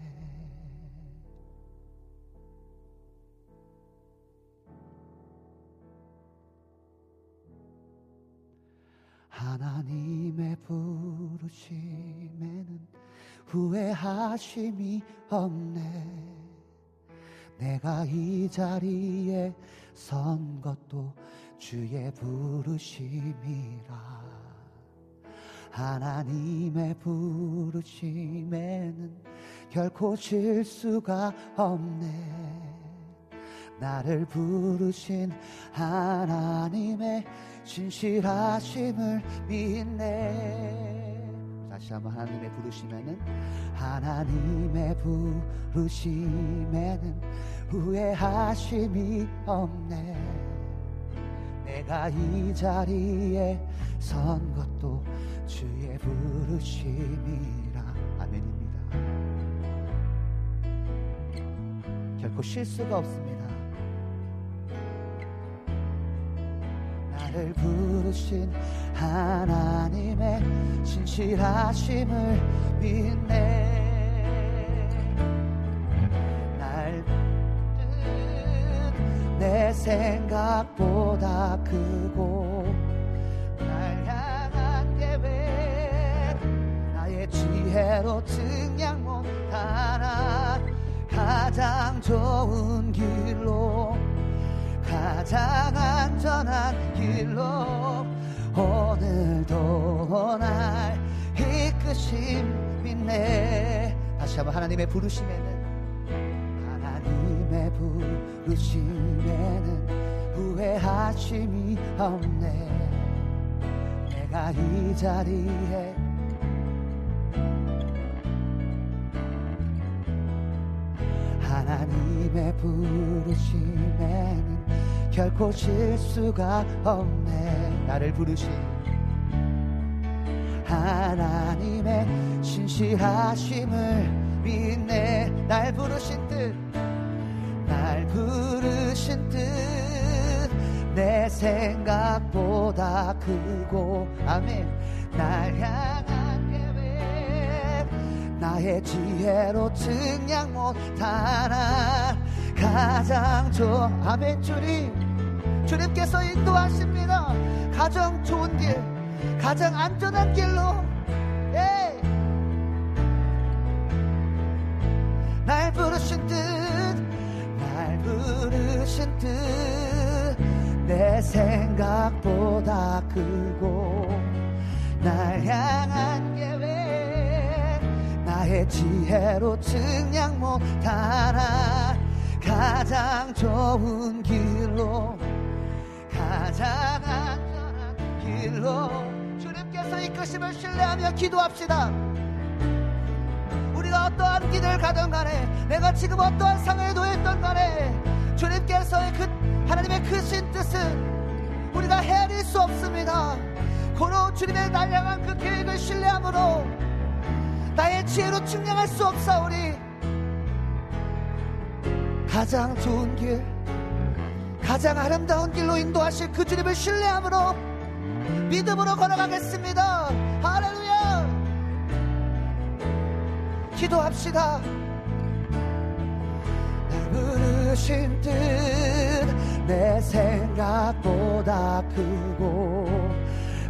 하나님의 부르심에는 후회하심이 없네. 내가 이 자리에 선 것도 주의 부르심이라. 하나님의 부르심에는 결코 실수가 없네. 나를 부르신 하나님의 신실하심을 믿네. 다시 한번 하나님의 부르심에는 하나님의 부르심에는 후회하심이 없네. 내가 이 자리에 선 것도 주의 부르심이라 아멘입니다. 결코 실수가 없습니다. 나를 부르신 하나님의 신실하심을 믿네. 내 생각보다 크고 지혜로 증량 못하나 가장 좋은 길로 가장 안전한 길로 오늘도 날 이끄심 믿네. 다시 한번 하나님의 부르심에는 하나님의 부르심에는 후회하심이 없네. 내가 이 자리에 하나님의 부르심에는 결코 실수가 없네. 나를 부르신 하나님의 신실하심을 믿네. 날 부르신 뜻날 부르신 뜻. 내 생각보다 크고 아멘. 날 계획 나의 지혜로 증량 못하나. 가장 좋은 아멘 주님 주님께서 인도하십니다. 가장 좋은 길 가장 안전한 길로. 예. 날 부르신 뜻날 부르신 뜻내 생각보다 크고 날 향한 계획 나의 지혜로 증량 못하나 가장 좋은 길로 가장 안전한 길로 주님께서 이끄심을 신뢰하며 기도합시다. 우리가 어떠한 길을 가든 간에 내가 지금 어떠한 상황에 놓였던 간에 주님께서의 그 하나님의 크신 뜻은 우리가 헤아릴 수 없습니다. 고로 주님의 날 향한 그 계획을 신뢰함으로 나의 지혜로 증량할 수 없사오니 가장 좋은 길 가장 아름다운 길로 인도하실 그 주님을 신뢰함으로 믿음으로 걸어가겠습니다. 할렐루야! 기도합시다. 날 부르신 뜻 내 생각보다 크고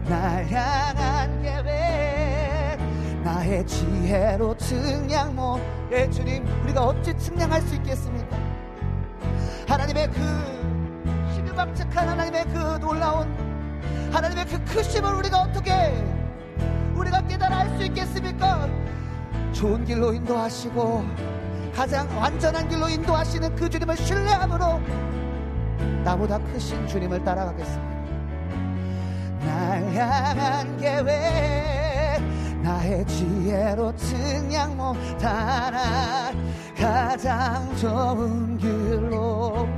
날 향한 계획 나의 지혜로 증량 못해 주님 우리가 어찌 증량할 수 있겠습니까? 하나님의 그 희비박측한 하나님의 그 놀라운 하나님의 그 크심을 우리가 어떻게 우리가 깨달아 알 수 있겠습니까? 좋은 길로 인도하시고 가장 완전한 길로 인도하시는 그 주님을 신뢰함으로 나보다 크신 주님을 따라가겠습니다. 날 향한 계획 나의 지혜로 증량 못하나 가장 좋은 길로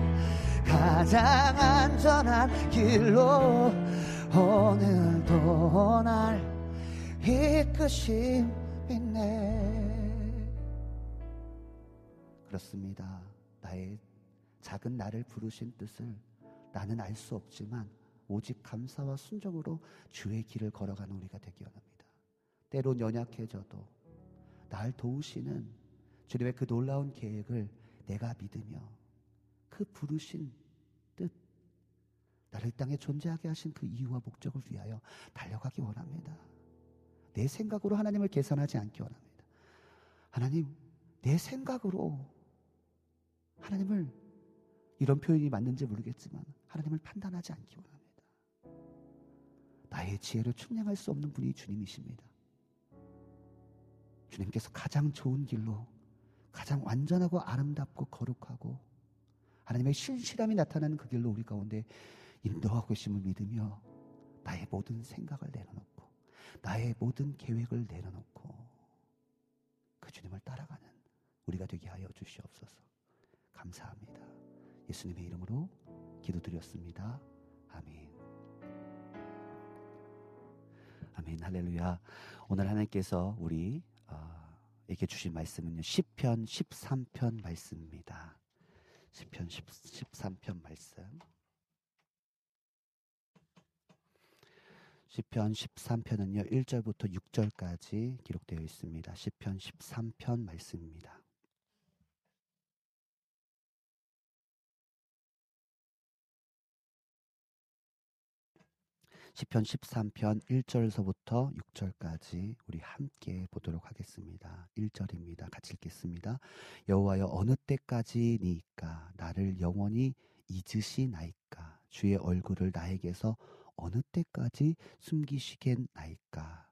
가장 안전한 길로 오늘도 날 이끄심이네. 그렇습니다. 나의 작은 나를 부르신 뜻을 나는 알 수 없지만 오직 감사와 순종으로 주의 길을 걸어가는 우리가 되기 원합니다. 때론 연약해져도 날 도우시는 주님의 그 놀라운 계획을 내가 믿으며 그 부르신 뜻, 나를 땅에 존재하게 하신 그 이유와 목적을 위하여 달려가기 원합니다. 내 생각으로 하나님을 계산하지 않기 원합니다. 하나님, 내 생각으로 하나님을 이런 표현이 맞는지 모르겠지만 하나님을 판단하지 않기 원합니다. 나의 지혜로 측량할 수 없는 분이 주님이십니다. 주님께서 가장 좋은 길로 가장 완전하고 아름답고 거룩하고 하나님의 신실함이 나타나는 그 길로 우리 가운데 인도하고 계심을 믿으며 나의 모든 생각을 내려놓고 나의 모든 계획을 내려놓고 그 주님을 따라가는 우리가 되게 하여 주시옵소서. 감사합니다. 예수님의 이름으로 기도드렸습니다. 아멘. 아멘. 할렐루야. 오늘 하나님께서 우리 어, 에게 주신 말씀은요. 10편 13편 말씀입니다. 10편 10, 13편 말씀. 10편 13편은요. 1절부터 6절까지 기록되어 있습니다. 10편 13편 말씀입니다. 시편 13편 1절서부터 6절까지 우리 함께 보도록 하겠습니다. 1절입니다. 같이 읽겠습니다. 여호와여 어느 때까지니까 나를 영원히 잊으시나이까 주의 얼굴을 나에게서 어느 때까지 숨기시겠나이까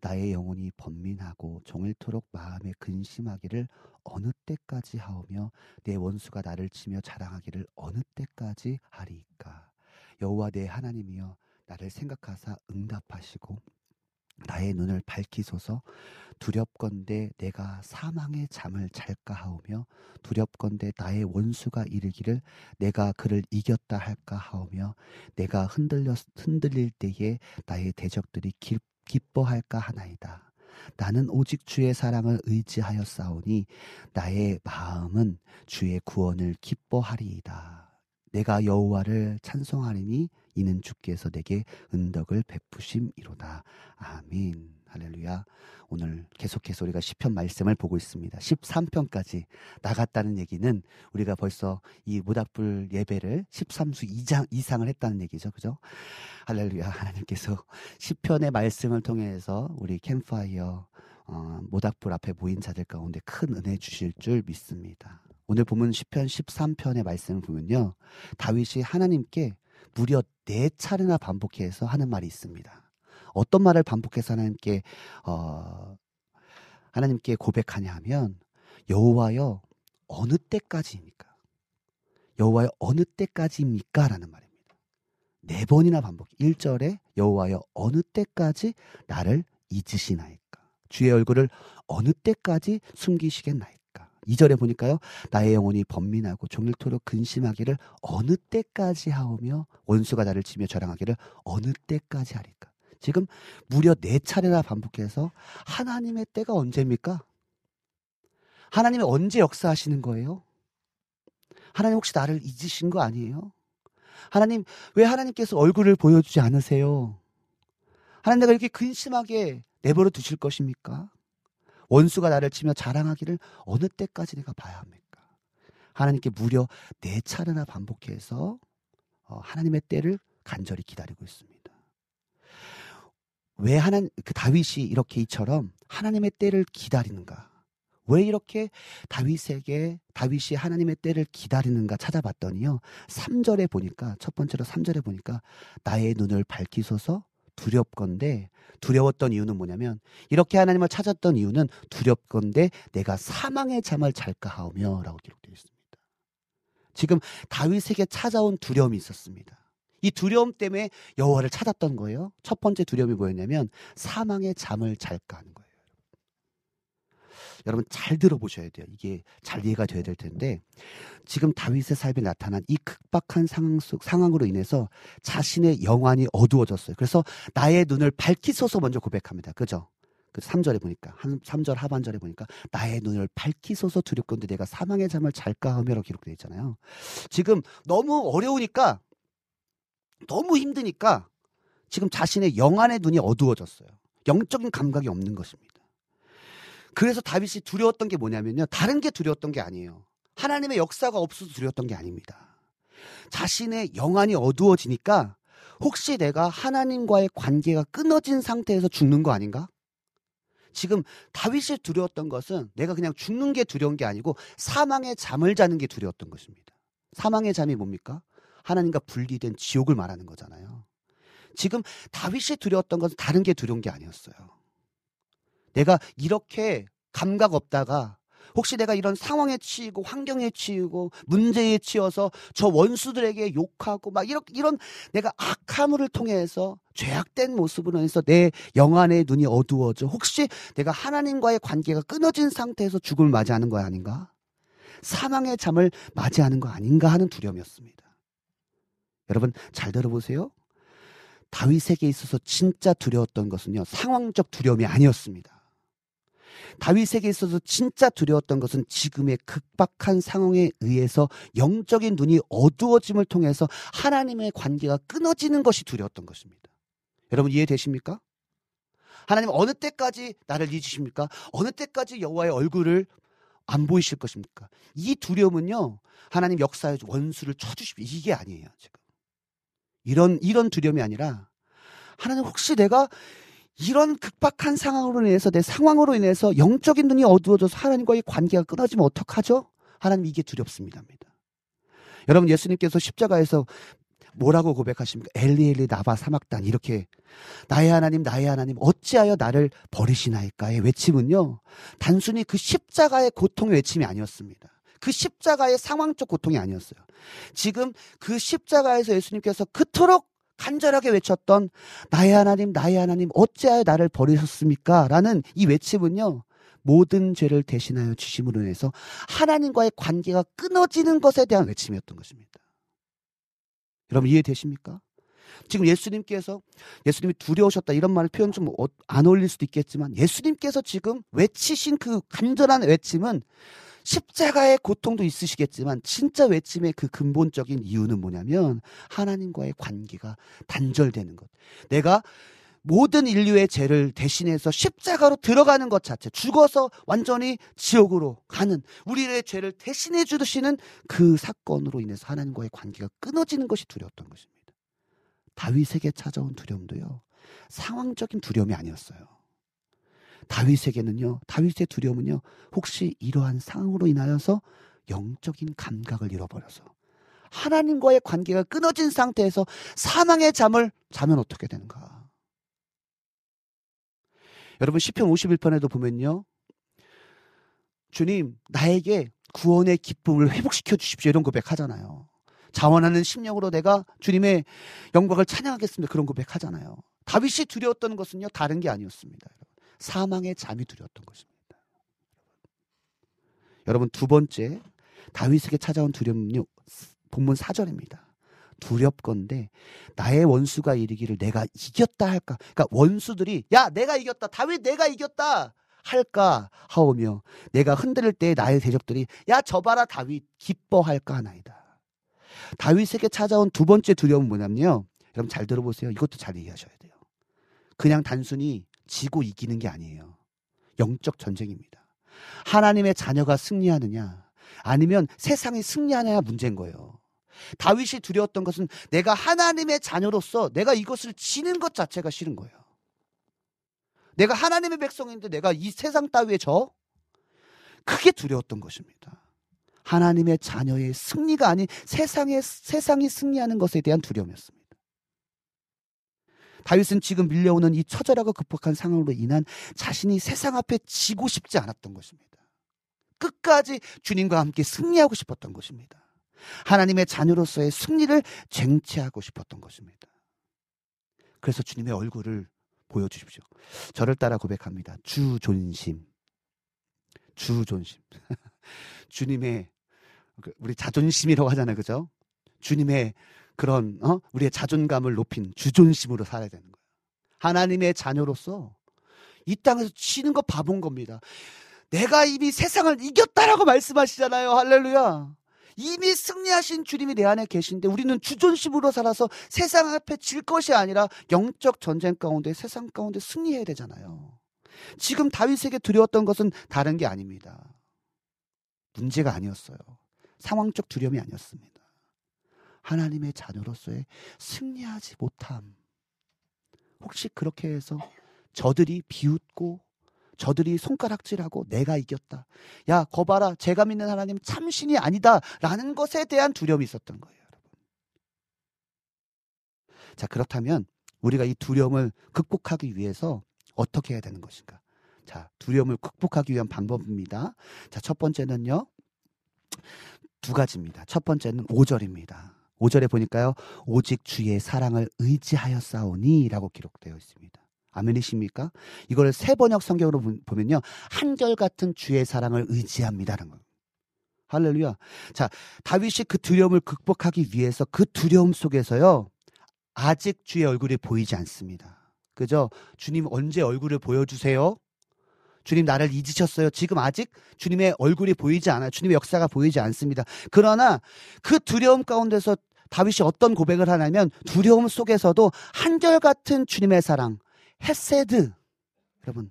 나의 영혼이 번민하고 종일토록 마음에 근심하기를 어느 때까지 하오며 내 원수가 나를 치며 자랑하기를 어느 때까지 하리이까 여호와 내 하나님이여 나를 생각하사 응답하시고 나의 눈을 밝히소서 두렵건대 내가 사망의 잠을 잘까 하오며 두렵건대 나의 원수가 이르기를 내가 그를 이겼다 할까 하오며 내가 흔들려 흔들릴 때에 나의 대적들이 기, 기뻐할까 하나이다. 나는 오직 주의 사랑을 의지하여 싸우니 나의 마음은 주의 구원을 기뻐하리이다. 내가 여호와를 찬송하리니 이는 주께서 내게 은덕을 베푸심이로다. 아멘. 할렐루야. 오늘 계속해서 우리가 10편 말씀을 보고 있습니다. 13편까지 나갔다는 얘기는 우리가 벌써 이 모닥불 예배를 13수 이상, 이상을 했다는 얘기죠. 그죠? 할렐루야. 하나님께서 10편의 말씀을 통해서 우리 캠파이어 어, 모닥불 앞에 모인 자들 가운데 큰 은혜 주실 줄 믿습니다. 오늘 보면 10편 13편의 말씀을 보면요. 다윗이 하나님께 무려 네 차례나 반복해서 하는 말이 있습니다. 어떤 말을 반복해서 하나님께 어, 하나님께 고백하냐 하면 여호와여 어느 때까지입니까? 여호와여 어느 때까지입니까? 라는 말입니다. 네 번이나 반복. 1절에 여호와여 어느 때까지 나를 잊으시나이까? 주의 얼굴을 어느 때까지 숨기시겠나이까? 2절에 보니까요. 나의 영혼이 번민하고 종일토록 근심하기를 어느 때까지 하오며 원수가 나를 치며 저랑하기를 어느 때까지 하리까? 지금 무려 네 차례나 반복해서 하나님의 때가 언제입니까? 하나님이 언제 역사하시는 거예요? 하나님 혹시 나를 잊으신 거 아니에요? 하나님, 왜 하나님께서 얼굴을 보여주지 않으세요? 하나님 내가 이렇게 근심하게 내버려 두실 것입니까? 원수가 나를 치며 자랑하기를 어느 때까지 내가 봐야 합니까? 하나님께 무려 네 차례나 반복해서 어, 하나님의 때를 간절히 기다리고 있습니다. 왜 하나 그 다윗이 이렇게 이처럼 하나님의 때를 기다리는가? 왜 이렇게 다윗에게 다윗이 하나님의 때를 기다리는가 찾아봤더니요. 3절에 보니까 첫 번째로 3절에 보니까 나의 눈을 밝히소서 두렵건데 두려웠던 이유는 뭐냐면 이렇게 하나님을 찾았던 이유는 두렵건데 내가 사망의 잠을 잘까 하오며라고 기록되어 있습니다. 지금 다윗에게 찾아온 두려움이 있었습니다. 이 두려움 때문에 여호와를 찾았던 거예요. 첫 번째 두려움이 뭐였냐면 사망의 잠을 잘까 하는 거예요. 여러분 잘 들어보셔야 돼요. 이게 잘 이해가 돼야 될 텐데 지금 다윗의 삶에 나타난 이 극박한 상황 속 상황으로 인해서 자신의 영안이 어두워졌어요. 그래서 나의 눈을 밝히소서 먼저 고백합니다. 그죠? 그 3절에 보니까 한 3절 하반절에 보니까 나의 눈을 밝히소서 두렵건데 내가 사망의 잠을 잘까 하며라고 기록되어 있잖아요. 지금 너무 어려우니까 너무 힘드니까 지금 자신의 영안의 눈이 어두워졌어요. 영적인 감각이 없는 것입니다. 그래서 다윗이 두려웠던 게 뭐냐면요. 다른 게 두려웠던 게 아니에요. 하나님의 역사가 없어서 두려웠던 게 아닙니다. 자신의 영안이 어두워지니까 혹시 내가 하나님과의 관계가 끊어진 상태에서 죽는 거 아닌가? 지금 다윗이 두려웠던 것은 내가 그냥 죽는 게 두려운 게 아니고 사망의 잠을 자는 게 두려웠던 것입니다. 사망의 잠이 뭡니까? 하나님과 분리된 지옥을 말하는 거잖아요. 지금 다윗이 두려웠던 것은 다른 게 두려운 게 아니었어요. 내가 이렇게 감각 없다가 혹시 내가 이런 상황에 치이고 환경에 치이고 문제에 치여서 저 원수들에게 욕하고 막 이런 이런 내가 악함을 통해서 죄악된 모습으로 해서 내 영안의 눈이 어두워져 혹시 내가 하나님과의 관계가 끊어진 상태에서 죽음을 맞이하는 거 아닌가? 사망의 잠을 맞이하는 거 아닌가 하는 두려움이었습니다. 여러분 잘 들어보세요. 다윗에게 있어서 진짜 두려웠던 것은요 상황적 두려움이 아니었습니다. 다윗에게 있어서 진짜 두려웠던 것은 지금의 극박한 상황에 의해서 영적인 눈이 어두워짐을 통해서 하나님의 관계가 끊어지는 것이 두려웠던 것입니다. 여러분 이해되십니까? 하나님 어느 때까지 나를 잊으십니까? 어느 때까지 여호와의 얼굴을 안 보이실 것입니까? 이 두려움은요. 하나님 역사의 원수를 쳐주십시오. 이게 아니에요. 지금 이런 이런 두려움이 아니라 하나님 혹시 내가 이런 극박한 상황으로 인해서 내 상황으로 인해서 영적인 눈이 어두워져서 하나님과의 관계가 끊어지면 어떡하죠? 하나님 이게 두렵습니다입니다. 여러분 예수님께서 십자가에서 뭐라고 고백하십니까? 엘리 엘리 나바 사막단 이렇게 나의 하나님 나의 하나님 어찌하여 나를 버리시나이까의 외침은요 단순히 그 십자가의 고통의 외침이 아니었습니다. 그 십자가의 상황적 고통이 아니었어요. 지금 그 십자가에서 예수님께서 그토록 간절하게 외쳤던 나의 하나님, 나의 하나님, 어찌하여 나를 버리셨습니까? 라는 이 외침은요, 모든 죄를 대신하여 주심으로 인해서 하나님과의 관계가 끊어지는 것에 대한 외침이었던 것입니다. 여러분 이해되십니까? 지금 예수님께서 예수님이 두려우셨다 이런 말을 표현 좀 안 어울릴 수도 있겠지만 예수님께서 지금 외치신 그 간절한 외침은 십자가의 고통도 있으시겠지만 진짜 외침의 그 근본적인 이유는 뭐냐면 하나님과의 관계가 단절되는 것. 내가 모든 인류의 죄를 대신해서 십자가로 들어가는 것 자체, 죽어서 완전히 지옥으로 가는 우리의 죄를 대신해 주시는 그 사건으로 인해서 하나님과의 관계가 끊어지는 것이 두려웠던 것입니다. 다윗에게 찾아온 두려움도요, 상황적인 두려움이 아니었어요. 다윗에게는요, 다윗의 두려움은요, 혹시 이러한 상황으로 인하여서 영적인 감각을 잃어버려서 하나님과의 관계가 끊어진 상태에서 사망의 잠을 자면 어떻게 되는가? 여러분 시편 51편에도 보면요. 주님, 나에게 구원의 기쁨을 회복시켜 주십시오. 이런 고백하잖아요. 자원하는 심령으로 내가 주님의 영광을 찬양하겠습니다. 그런 고백하잖아요. 다윗이 두려웠던 것은요, 다른 게 아니었습니다. 사망의 잠이 두려웠던 것입니다. 여러분 두 번째 다윗에게 찾아온 두려움은요. 본문 4절입니다. 두렵건데 나의 원수가 이르기를 내가 이겼다 할까? 그러니까 원수들이 야 내가 이겼다 다윗 내가 이겼다 할까 하오며 내가 흔들릴 때 나의 대적들이 야 저봐라 다윗 기뻐할까 하나이다. 다윗에게 찾아온 두 번째 두려움은 뭐냐면요. 여러분 잘 들어보세요. 이것도 잘 이해하셔야 돼요. 그냥 단순히 지고 이기는 게 아니에요. 영적 전쟁입니다. 하나님의 자녀가 승리하느냐 아니면 세상이 승리하느냐 문제인 거예요. 다윗이 두려웠던 것은 내가 하나님의 자녀로서 내가 이것을 지는 것 자체가 싫은 거예요. 내가 하나님의 백성인데 내가 이 세상 따위에 져? 크게 두려웠던 것입니다. 하나님의 자녀의 승리가 아닌 세상의, 세상이 승리하는 것에 대한 두려움이었습니다. 다윗은 지금 밀려오는 이 처절하고 급박한 상황으로 인한 자신이 세상 앞에 지고 싶지 않았던 것입니다. 끝까지 주님과 함께 승리하고 싶었던 것입니다. 하나님의 자녀로서의 승리를 쟁취하고 싶었던 것입니다. 그래서 주님의 얼굴을 보여주십시오. 저를 따라 고백합니다. 주 존심. 주 존심. 주님의 그 우리 자존심이라고 하잖아요. 그죠? 주님의 그런 어? 우리의 자존감을 높인 주존심으로 살아야 되는 거예요. 하나님의 자녀로서 이 땅에서 치는 거 바본 겁니다. 내가 이미 세상을 이겼다라고 말씀하시잖아요. 할렐루야. 이미 승리하신 주님이 내 안에 계신데 우리는 주존심으로 살아서 세상 앞에 질 것이 아니라 영적 전쟁 가운데 세상 가운데 승리해야 되잖아요. 지금 다윗에게 두려웠던 것은 다른 게 아닙니다. 문제가 아니었어요. 상황적 두려움이 아니었습니다. 하나님의 자녀로서의 승리하지 못함. 혹시 그렇게 해서 저들이 비웃고 저들이 손가락질하고 내가 이겼다. 야, 거봐라. 제가 믿는 하나님 참신이 아니다. 라는 것에 대한 두려움이 있었던 거예요, 여러분. 자, 그렇다면 우리가 이 두려움을 극복하기 위해서 어떻게 해야 되는 것인가? 자, 두려움을 극복하기 위한 방법입니다. 자, 첫 번째는요. 두 가지입니다. 첫 번째는 5절입니다. 5절에 보니까요. 오직 주의 사랑을 의지하여 싸우니라고 기록되어 있습니다. 아멘이십니까? 이걸 세 번역 성경으로 보면요. 한결 같은 주의 사랑을 의지합니다라는 거. 할렐루야. 자, 다윗이 그 두려움을 극복하기 위해서 그 두려움 속에서요. 아직 주의 얼굴이 보이지 않습니다. 그죠? 주님 언제 얼굴을 보여주세요? 주님 나를 잊으셨어요. 지금 아직 주님의 얼굴이 보이지 않아요. 주님의 역사가 보이지 않습니다. 그러나 그 두려움 가운데서 다윗이 어떤 고백을 하냐면 두려움 속에서도 한결같은 주님의 사랑, 헤세드. 여러분,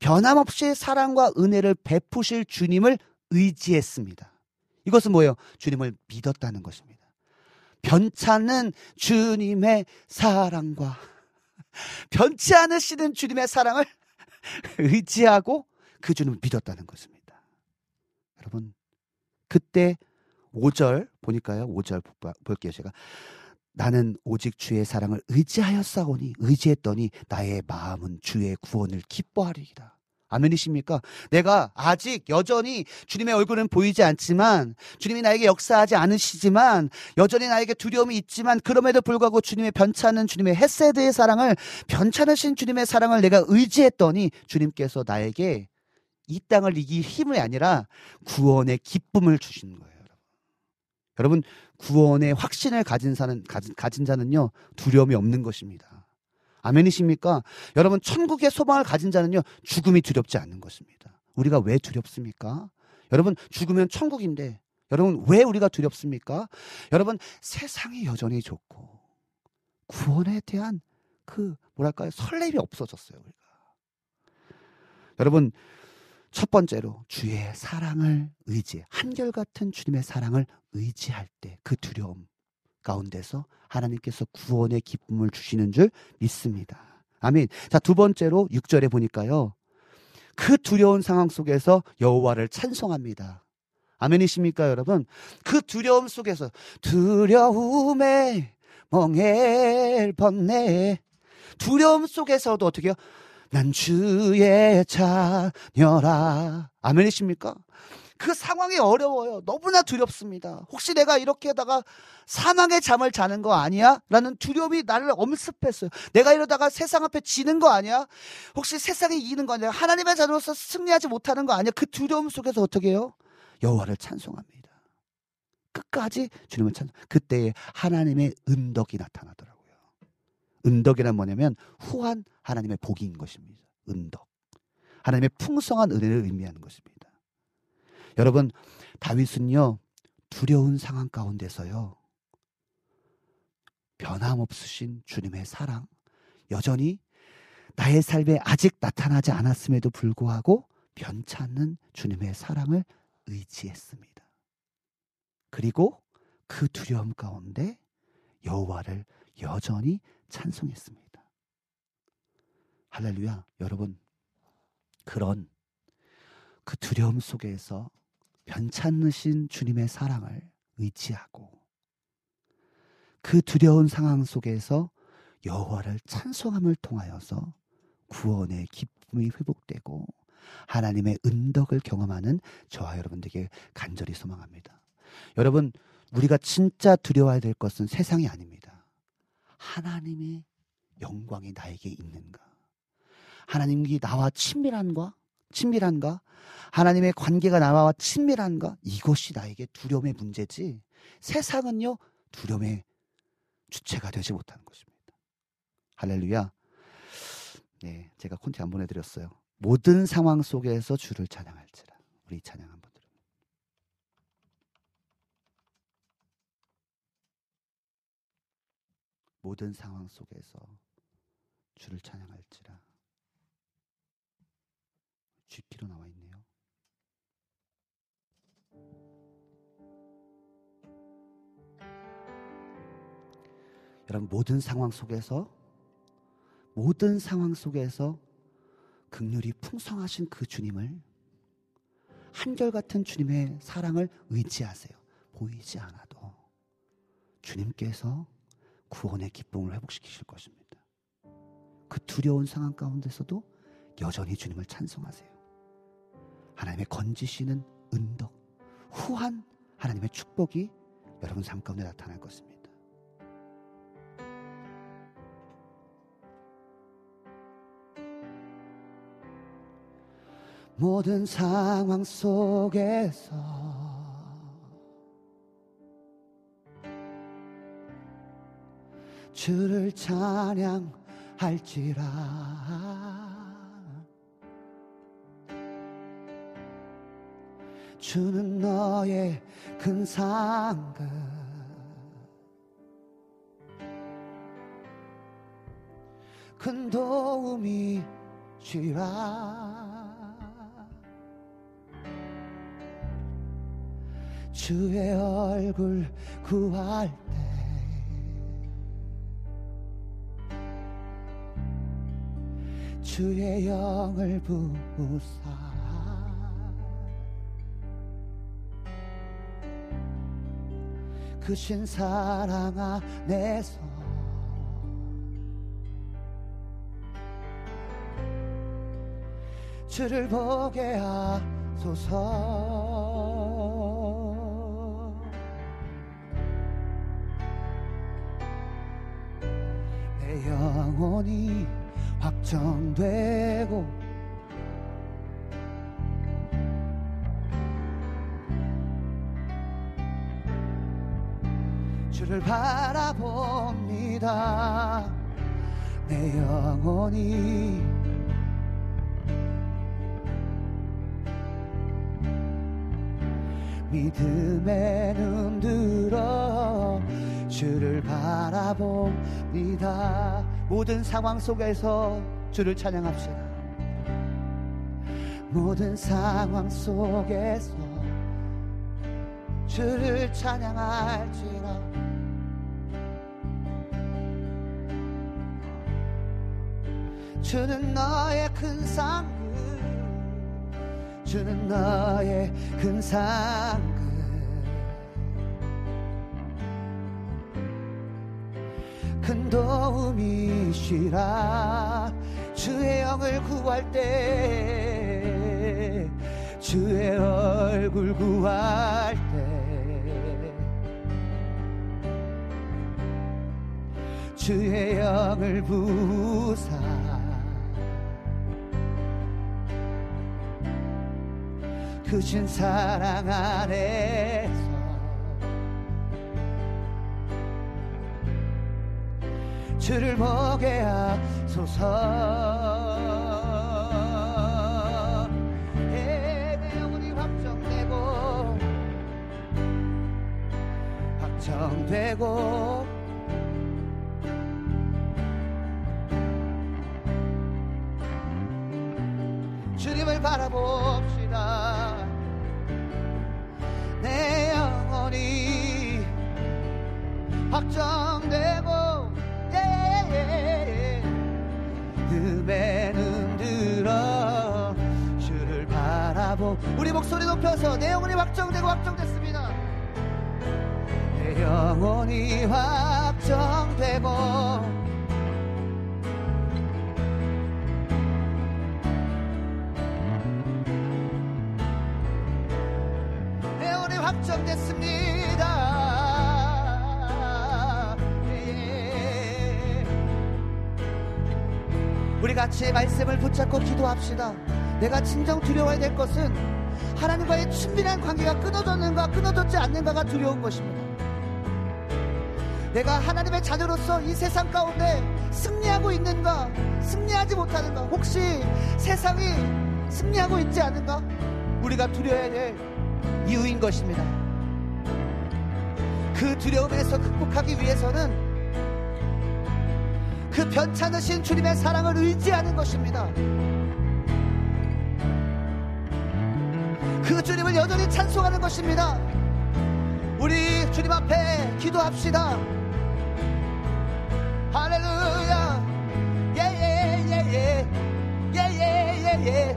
변함없이 사랑과 은혜를 베푸실 주님을 의지했습니다. 이것은 뭐예요? 주님을 믿었다는 것입니다. 변찮은 주님의 사랑과 변치 않으시는 주님의 사랑을 의지하고 그 주님을 믿었다는 것입니다. 여러분, 그때 5절 보니까요. 5절 볼게요. 제가 나는 오직 주의 사랑을 의지하여 싸우니 의지했더니 나의 마음은 주의 구원을 기뻐하리이다. 아멘이십니까? 내가 아직 여전히 주님의 얼굴은 보이지 않지만 주님이 나에게 역사하지 않으시지만 여전히 나에게 두려움이 있지만 그럼에도 불구하고 주님의 변찮은 주님의 헤세드의 사랑을 변찮으신 주님의 사랑을 내가 의지했더니 주님께서 나에게 이 땅을 이길 힘이 아니라 구원의 기쁨을 주신 거예요. 여러분 구원의 확신을 가진 사는 가진, 가진 자는요 두려움이 없는 것입니다. 아멘이십니까? 여러분 천국의 소망을 가진 자는요 죽음이 두렵지 않는 것입니다. 우리가 왜 두렵습니까? 여러분 죽으면 천국인데 여러분 왜 우리가 두렵습니까? 여러분 세상이 여전히 좋고 구원에 대한 그 뭐랄까요 설렘이 없어졌어요 우리가. 여러분 첫 번째로 주의 사랑을 의지, 한결같은 주님의 사랑을 의지할 때 그 두려움 가운데서 하나님께서 구원의 기쁨을 주시는 줄 믿습니다. 아멘. 자, 두 번째로 6절에 보니까요. 그 두려운 상황 속에서 여호와를 찬송합니다. 아멘이십니까, 여러분? 그 두려움 속에서 두려움에 멍해 번네. 두려움 속에서도 어떻게 해요? 난 주의 자녀라. 아멘이십니까? 그 상황이 어려워요. 너무나 두렵습니다. 혹시 내가 이렇게 하다가 사망의 잠을 자는 거 아니야? 라는 두려움이 나를 엄습했어요. 내가 이러다가 세상 앞에 지는 거 아니야? 혹시 세상에 이기는 거 아니야? 하나님의 자녀로서 승리하지 못하는 거 아니야? 그 두려움 속에서 어떻게 해요? 여호와를 찬송합니다. 끝까지 주님을 찬송. 그때에 하나님의 은덕이 나타나더라고요. 은덕이란 뭐냐면 후한 하나님의 복인 것입니다. 은덕. 하나님의 풍성한 은혜를 의미하는 것입니다. 여러분, 다윗은요, 두려운 상황 가운데서요, 변함없으신 주님의 사랑, 여전히 나의 삶에 아직 나타나지 않았음에도 불구하고 변찮는 주님의 사랑을 의지했습니다. 그리고 그 두려움 가운데 여호와를 여전히 찬송했습니다. 할렐루야. 여러분, 그런 그 두려움 속에서 변찮으신 주님의 사랑을 의지하고 그 두려운 상황 속에서 여호와를 찬송함을 통하여서 구원의 기쁨이 회복되고 하나님의 은덕을 경험하는 저와 여러분들에게 간절히 소망합니다. 여러분, 우리가 진짜 두려워야 될 것은 세상이 아닙니다. 하나님의 영광이 나에게 있는가? 하나님이 나와 친밀한과 친밀한가? 하나님의 관계가 나와 친밀한가? 이것이 나에게 두려움의 문제지. 세상은요, 두려움의 주체가 되지 못하는 것입니다. 할렐루야. 네, 제가 콘티 안 보내드렸어요. 모든 상황 속에서 주를 찬양할지라. 우리 찬양 한번 들어. 모든 상황 속에서 주를 찬양할지라. 쥐기로 나와 있네요. 여러분 모든 상황 속에서 모든 상황 속에서 극률이 풍성하신 그 주님을 한결같은 주님의 사랑을 의지하세요. 보이지 않아도 주님께서 구원의 기쁨을 회복시키실 것입니다. 그 두려운 상황 가운데서도 여전히 주님을 찬송하세요. 하나님의 건지시는 은덕, 후한 하나님의 축복이 여러분 삶 가운데 나타날 것입니다. 모든 상황 속에서 주를 찬양할지라. 주는 너의 큰 상급. 큰 도움이 시라. 주의 얼굴 구할 주의 영을 부사. 크신 사랑 안에서 주를 보게 하소서. 내 영혼이 확정되고 주를 바라봅니다. 내 영혼이 믿음의 눈 들어 주를 바라봅니다 모든 상황 속에서 주를 찬양합시다. 모든 상황 속에서 주를 찬양할지라. 주는 너의 큰 상급 주는 너의 큰 상급. 큰 도움이시라. 주의 영을 구할 때 주의 얼굴 구할 때 주의 영을 부사. 크신 사랑 안에 주를 보게 하소서. 예, 내 영혼이 확정되고 확정되고 주님을 바라봅시다. 내 영혼이 확정되고 우리 목소리 높여서 내 영혼이 확정되고 확정됐습니다. 내 영혼이 확정되고 내 영혼이 확정됐습니다. 예. 우리 같이 말씀을 붙잡고 기도합시다 내가 진정 두려워야 될 것은 하나님과의 친밀한 관계가 끊어졌는가 끊어졌지 않는가가 두려운 것입니다. 내가 하나님의 자녀로서 이 세상 가운데 승리하고 있는가 승리하지 못하는가 혹시 세상이 승리하고 있지 않은가 우리가 두려워야 될 이유인 것입니다. 그 두려움에서 극복하기 위해서는 그 변찮으신 주님의 사랑을 의지하는 것입니다. 그 주님을 여전히 찬송하는 것입니다. 우리 주님 앞에 기도합시다. 할렐루야. 예예예예. 예 예 예 예.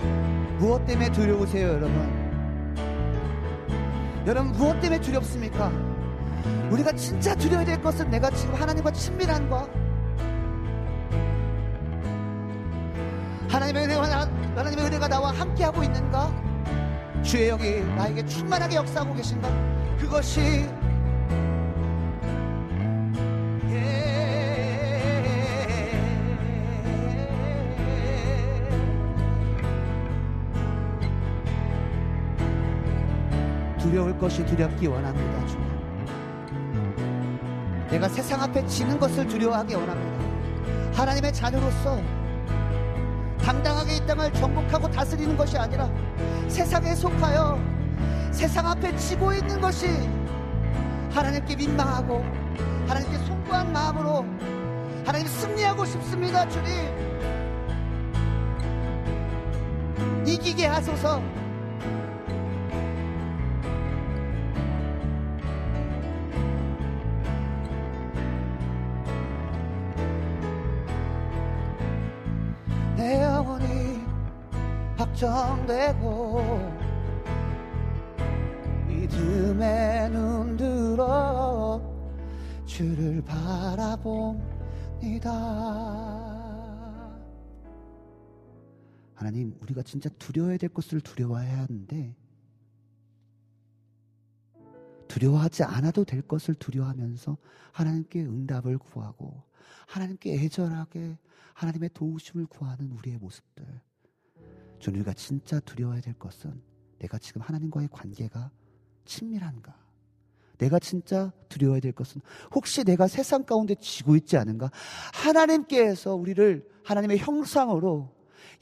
무엇 때문에 두려우세요, 여러분? 여러분 무엇 때문에 두렵습니까? 우리가 진짜 두려워야 될 것은 내가 지금 하나님과 친밀한 거. 하나님의 은혜와 나, 하나님의 은혜가 나와 함께하고 있는가? 주의 영이 나에게 충만하게 역사하고 계신가? 그것이 두려울 것이 두렵기 원합니다, 주님. 내가 세상 앞에 지는 것을 두려워하기 원합니다. 하나님의 자녀로서 당당하게 이 땅을 정복하고 다스리는 것이 아니라 세상에 속하여 세상 앞에 지고 있는 것이 하나님께 민망하고 하나님께 송구한 마음으로 하나님 승리하고 싶습니다, 주님. 이기게 하소서. 되고 믿음에 눈 들어 주를 바라봅니다. 하나님, 우리가 진짜 두려워야 될 것을 두려워해야 하는데 두려워하지 않아도 될 것을 두려워하면서 하나님께 응답을 구하고 하나님께 애절하게 하나님의 도우심을 구하는 우리의 모습들. 전 우리가 진짜 두려워야 될 것은 내가 지금 하나님과의 관계가 친밀한가? 내가 진짜 두려워야 될 것은 혹시 내가 세상 가운데 지고 있지 않은가? 하나님께서 우리를 하나님의 형상으로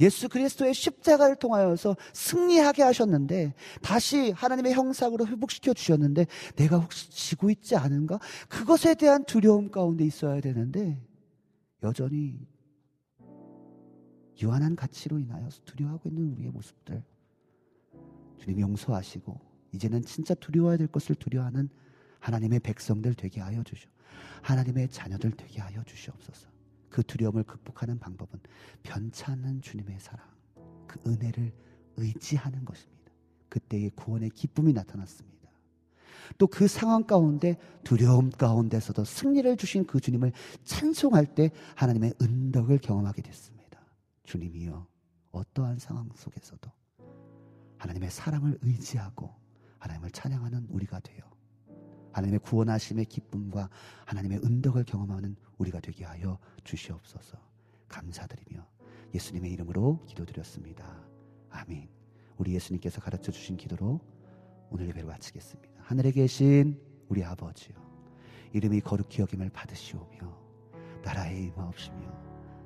예수 그리스도의 십자가를 통하여서 승리하게 하셨는데 다시 하나님의 형상으로 회복시켜 주셨는데 내가 혹시 지고 있지 않은가? 그것에 대한 두려움 가운데 있어야 되는데 여전히 유한한 가치로 인하여서 두려워하고 있는 우리의 모습들 주님 용서하시고 이제는 진짜 두려워야 될 것을 두려워하는 하나님의 백성들 되게 하여 주시오. 하나님의 자녀들 되게 하여 주시옵소서. 그 두려움을 극복하는 방법은 변찮은 주님의 사랑, 그 은혜를 의지하는 것입니다. 그때의 구원의 기쁨이 나타났습니다. 또 그 상황 가운데 두려움 가운데서도 승리를 주신 그 주님을 찬송할 때 하나님의 은덕을 경험하게 됐습니다. 주님이여 어떠한 상황 속에서도 하나님의 사랑을 의지하고 하나님을 찬양하는 우리가 되어 하나님의 구원하심의 기쁨과 하나님의 은덕을 경험하는 우리가 되게 하여 주시옵소서. 감사드리며 예수님의 이름으로 기도드렸습니다. 아멘. 우리 예수님께서 가르쳐 주신 기도로 오늘 예배를 마치겠습니다. 하늘에 계신 우리 아버지요. 이름이 거룩히 여김을 받으시오며 나라의 임하옵시며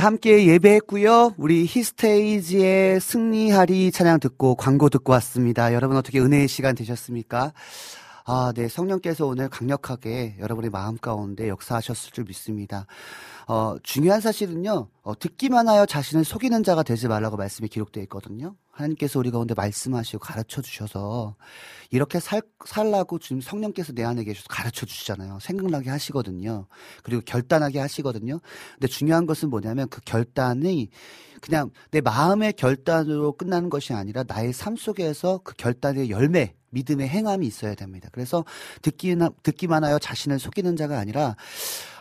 함께 예배했고요. 우리 히스테이지의 승리하리 찬양 듣고 광고 듣고 왔습니다. 여러분 어떻게 은혜의 시간 되셨습니까? 아, 네, 성령께서 오늘 강력하게 여러분의 마음 가운데 역사하셨을 줄 믿습니다. 어, 중요한 사실은요, 어, 듣기만 하여 자신을 속이는 자가 되지 말라고 말씀이 기록되어 있거든요. 하나님께서 우리 가운데 말씀하시고 가르쳐 주셔서 이렇게 살, 살라고 지금 성령께서 내 안에 계셔서 가르쳐 주시잖아요. 생각나게 하시거든요. 그리고 결단하게 하시거든요. 근데 중요한 것은 뭐냐면 그 결단이 그냥 내 마음의 결단으로 끝나는 것이 아니라 나의 삶 속에서 그 결단의 열매, 믿음의 행함이 있어야 됩니다. 그래서 듣기나, 듣기만 하여 자신을 속이는 자가 아니라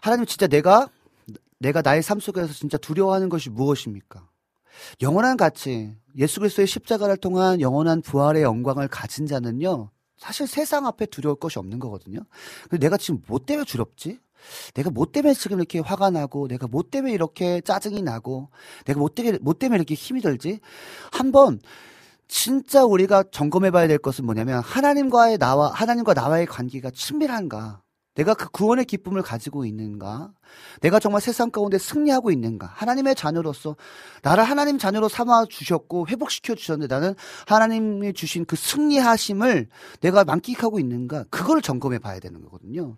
하나님 진짜 내가 내가 나의 삶 속에서 진짜 두려워하는 것이 무엇입니까? 영원한 가치, 예수 그리스도의 십자가를 통한 영원한 부활의 영광을 가진 자는요. 사실 세상 앞에 두려울 것이 없는 거거든요. 근데 내가 지금 뭐 때문에 두렵지? 내가 뭐 때문에 지금 이렇게 화가 나고, 내가 뭐 때문에 이렇게 짜증이 나고, 내가 뭐 때문에, 뭐 때문에 이렇게 힘이 들지? 한번 진짜 우리가 점검해 봐야 될 것은 뭐냐면, 하나님과의 나와, 하나님과 나와의 관계가 친밀한가? 내가 그 구원의 기쁨을 가지고 있는가? 내가 정말 세상 가운데 승리하고 있는가? 하나님의 자녀로서 나를 하나님 자녀로 삼아 주셨고 회복시켜 주셨는데 나는 하나님이 주신 그 승리하심을 내가 만끽하고 있는가? 그걸 점검해 봐야 되는 거거든요.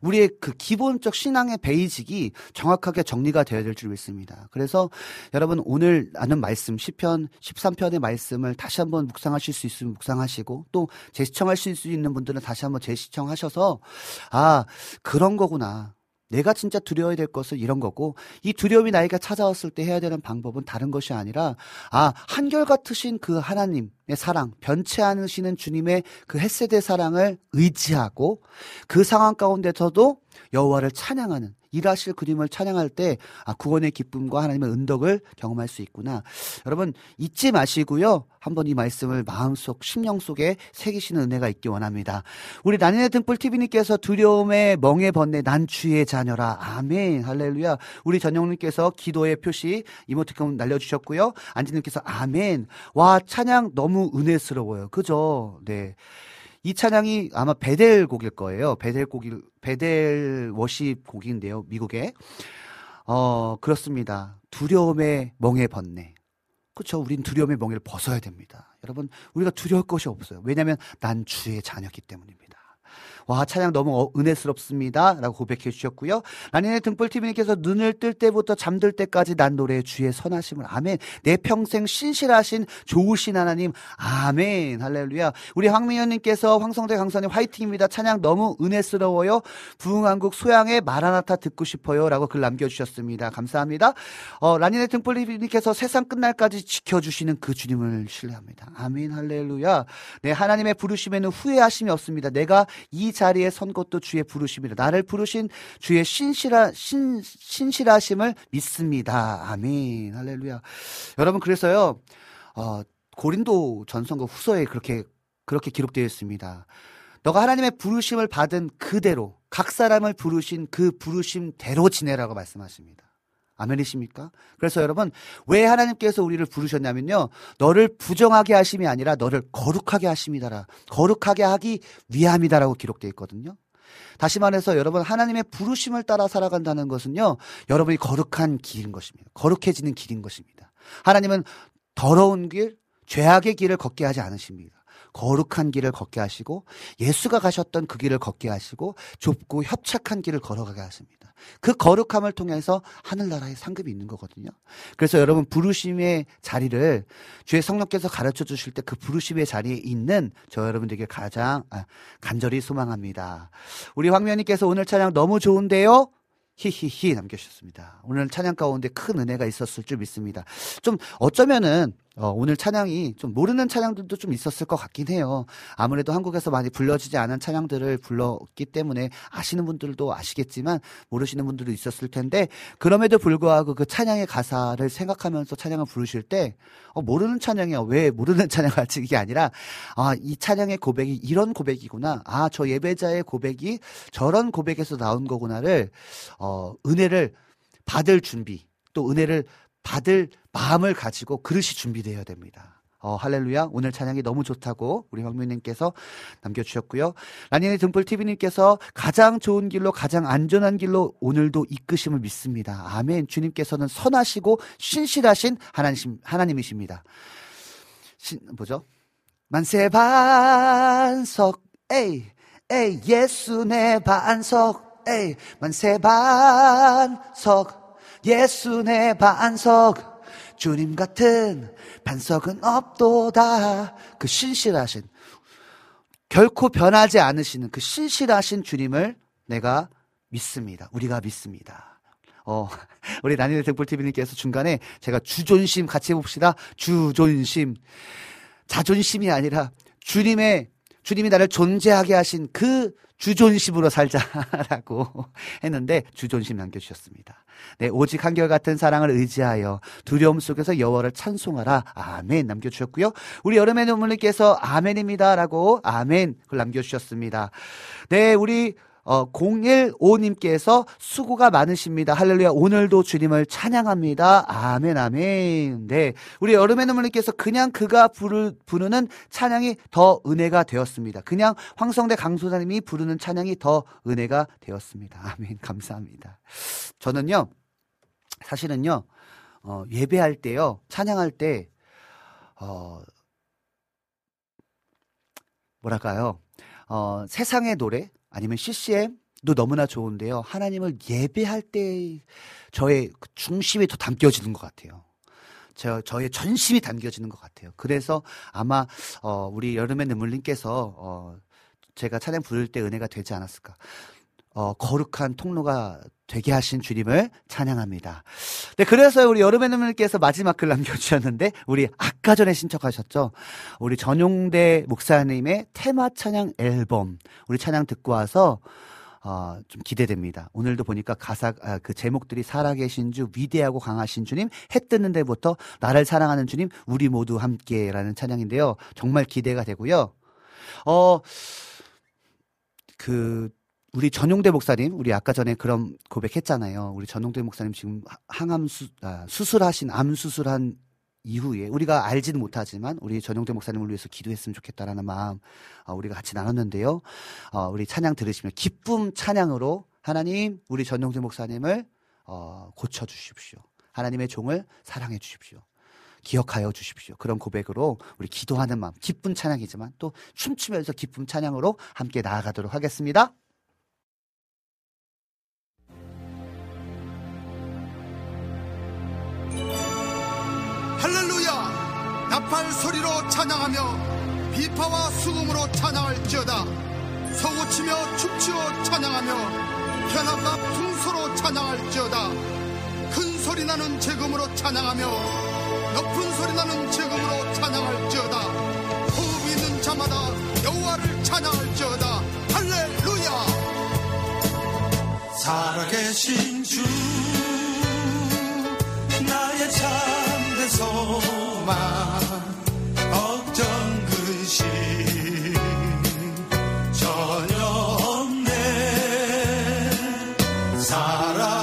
우리의 그 기본적 신앙의 베이직이 정확하게 정리가 되어야 될 줄 믿습니다. 그래서 여러분 오늘 나는 말씀 10편 13편의 말씀을 다시 한번 묵상하실 수 있으면 묵상하시고 또 재시청하실 수 있는 분들은 다시 한번 재시청하셔서 아 그런 거구나. 내가 진짜 두려워야 될 것은 이런 거고 이 두려움이 나에게 찾아왔을 때 해야 되는 방법은 다른 것이 아니라 아 한결 같으신 그 하나님의 사랑 변치 않으시는 주님의 그 햇세대 사랑을 의지하고 그 상황 가운데서도 여호와를 찬양하는 일하실 그림을 찬양할 때 아, 구원의 기쁨과 하나님의 은덕을 경험할 수 있구나. 여러분 잊지 마시고요. 한번 이 말씀을 마음속 심령 속에 새기시는 은혜가 있기 원합니다. 우리 난인의 등불 TV님께서 두려움에 멍에 번뇌 난 주의 자녀라. 아멘. 할렐루야. 우리 전영님께서 기도의 표시 이모티콘 날려주셨고요. 안지님께서 아멘. 와 찬양 너무 은혜스러워요. 그죠? 네. 이 찬양이 아마 베델 곡일 거예요. 베델 곡이 베델 워십 곡인데요. 미국에. 어, 그렇습니다. 두려움의 멍에 번뇌. 그렇죠. 우린 두려움의 멍에를 벗어야 됩니다. 여러분, 우리가 두려울 것이 없어요. 왜냐하면 난 주의 자녀기 때문입니다. 와, 찬양 너무 어, 은혜스럽습니다. 라고 고백해 주셨고요. 라니네 등불TV님께서 눈을 뜰 때부터 잠들 때까지 난 노래 주의 선하심을 아멘. 내 평생 신실하신 좋으신 하나님 아멘. 할렐루야. 우리 황민현님께서 황성대 강사님 화이팅입니다. 찬양 너무 은혜스러워요. 부흥한국 소양의 마라나타 듣고 싶어요. 라고 글 남겨주셨습니다. 감사합니다. 어, 라니네 등불TV님께서 세상 끝날까지 지켜주시는 그 주님을 신뢰합니다. 아멘. 할렐루야. 네, 하나님의 부르심에는 후회하심이 없습니다. 내가 이 자리에 선 것도 주의 부르심이라. 나를 부르신 주의 신실하, 신, 신실하심을 믿습니다. 아멘. 할렐루야. 여러분, 그래서요, 어, 고린도 전성과 후서에 그렇게, 그렇게 기록되어 있습니다. 너가 하나님의 부르심을 받은 그대로, 각 사람을 부르신 그 부르심대로 지내라고 말씀하십니다. 아멘이십니까? 그래서 여러분, 왜 하나님께서 우리를 부르셨냐면요. 너를 부정하게 하심이 아니라 너를 거룩하게 하심이다라. 거룩하게 하기 위함이다라고 기록되어 있거든요. 다시 말해서 여러분, 하나님의 부르심을 따라 살아간다는 것은요. 여러분이 거룩한 길인 것입니다. 거룩해지는 길인 것입니다. 하나님은 더러운 길, 죄악의 길을 걷게 하지 않으십니다. 거룩한 길을 걷게 하시고 예수가 가셨던 그 길을 걷게 하시고 좁고 협착한 길을 걸어가게 하십니다. 그 거룩함을 통해서 하늘나라의 상급이 있는 거거든요. 그래서 여러분 부르심의 자리를 주의 성령께서 가르쳐 주실 때 그 부르심의 자리에 있는 저 여러분들에게 가장 아, 간절히 소망합니다. 우리 황면님께서 오늘 찬양 너무 좋은데요. 히히히 남겨주셨습니다. 오늘 찬양 가운데 큰 은혜가 있었을 줄 믿습니다. 좀 어쩌면은 어, 오늘 찬양이 좀 모르는 찬양들도 좀 있었을 것 같긴 해요. 아무래도 한국에서 많이 불러지지 않은 찬양들을 불렀기 때문에 아시는 분들도 아시겠지만 모르시는 분들도 있었을 텐데 그럼에도 불구하고 그 찬양의 가사를 생각하면서 찬양을 부르실 때 어, 모르는 찬양이야. 왜 모르는 찬양을 하지? 이게 아니라 아, 이 찬양의 고백이 이런 고백이구나. 아, 저 예배자의 고백이 저런 고백에서 나온 거구나를 어, 은혜를 받을 준비 또 은혜를 받을 마음을 가지고 그릇이 준비되어야 됩니다. 어, 할렐루야. 오늘 찬양이 너무 좋다고 우리 황민님께서 남겨주셨고요. 라니네 등불 TV님께서 가장 좋은 길로 가장 안전한 길로 오늘도 이끄심을 믿습니다. 아멘. 주님께서는 선하시고 신실하신 하나님, 하나님이십니다. 신, 뭐죠? 만세 반석, 에이, 에이, 예수 내 반석, 에이, 만세 반석, 예수 내 반석, 주님 같은 반석은 없도다. 그 신실하신, 결코 변하지 않으시는 그 신실하신 주님을 내가 믿습니다. 우리가 믿습니다. 어, 우리 나니네 등불TV님께서 중간에 제가 주존심 같이 해봅시다. 주존심. 자존심이 아니라 주님의, 주님이 나를 존재하게 하신 그 주존심으로 살자라고 했는데 주존심 남겨주셨습니다. 네, 오직 한결같은 사랑을 의지하여 두려움 속에서 여호와를 찬송하라. 아멘 남겨주셨고요. 우리 여름의 눈물님께서 아멘입니다라고 아멘 글 남겨주셨습니다. 네, 우리 어, 015님께서 수고가 많으십니다. 할렐루야. 오늘도 주님을 찬양합니다. 아멘, 아멘. 네. 우리 여름의 눈물님께서 그냥 그가 부르, 부르는 찬양이 더 은혜가 되었습니다. 그냥 황성대 강소사님이 부르는 찬양이 더 은혜가 되었습니다. 아멘. 감사합니다. 저는요, 사실은요, 어, 예배할 때요, 찬양할 때, 어, 뭐랄까요, 어, 세상의 노래, 아니면 CCM도 너무나 좋은데요. 하나님을 예배할 때 저의 그 중심이 더 담겨지는 것 같아요. 저, 저의 전심이 담겨지는 것 같아요. 그래서 아마, 어, 우리 여름의 눈물님께서, 어, 제가 찬양 부를 때 은혜가 되지 않았을까. 어, 거룩한 통로가 되게 하신 주님을 찬양합니다. 네, 그래서 우리 여름의 눈물께서 마지막 글 남겨주셨는데, 우리 아까 전에 신청하셨죠? 우리 전용대 목사님의 테마 찬양 앨범, 우리 찬양 듣고 와서, 어, 좀 기대됩니다. 오늘도 보니까 가사, 아, 그 제목들이 살아계신 주, 위대하고 강하신 주님, 해 뜨는 데부터 나를 사랑하는 주님, 우리 모두 함께라는 찬양인데요. 정말 기대가 되고요. 어, 그, 우리 전용대 목사님, 우리 아까 전에 그런 고백했잖아요. 우리 전용대 목사님 지금 항암 수, 아, 수술하신, 암 수술한 이후에 우리가 알지는 못하지만 우리 전용대 목사님을 위해서 기도했으면 좋겠다라는 마음 어, 우리가 같이 나눴는데요. 어, 우리 찬양 들으시면 기쁨 찬양으로 하나님 우리 전용대 목사님을 어, 고쳐 주십시오. 하나님의 종을 사랑해 주십시오. 기억하여 주십시오. 그런 고백으로 우리 기도하는 마음, 기쁜 찬양이지만 또 춤추면서 기쁨 찬양으로 함께 나아가도록 하겠습니다. 나팔 소리로 찬양하며 비파와 수금으로 찬양할지어다. 서고치며 춤추어 찬양하며 현악과 풍소로 찬양할지어다. 큰 소리 나는 재금으로 찬양하며 높은 소리 나는 재금으로 찬양할지어다. 호흡 있는 자마다 여호와를 찬양할지어다. 할렐루야! 살아계신 주 나의 참된 소 사랑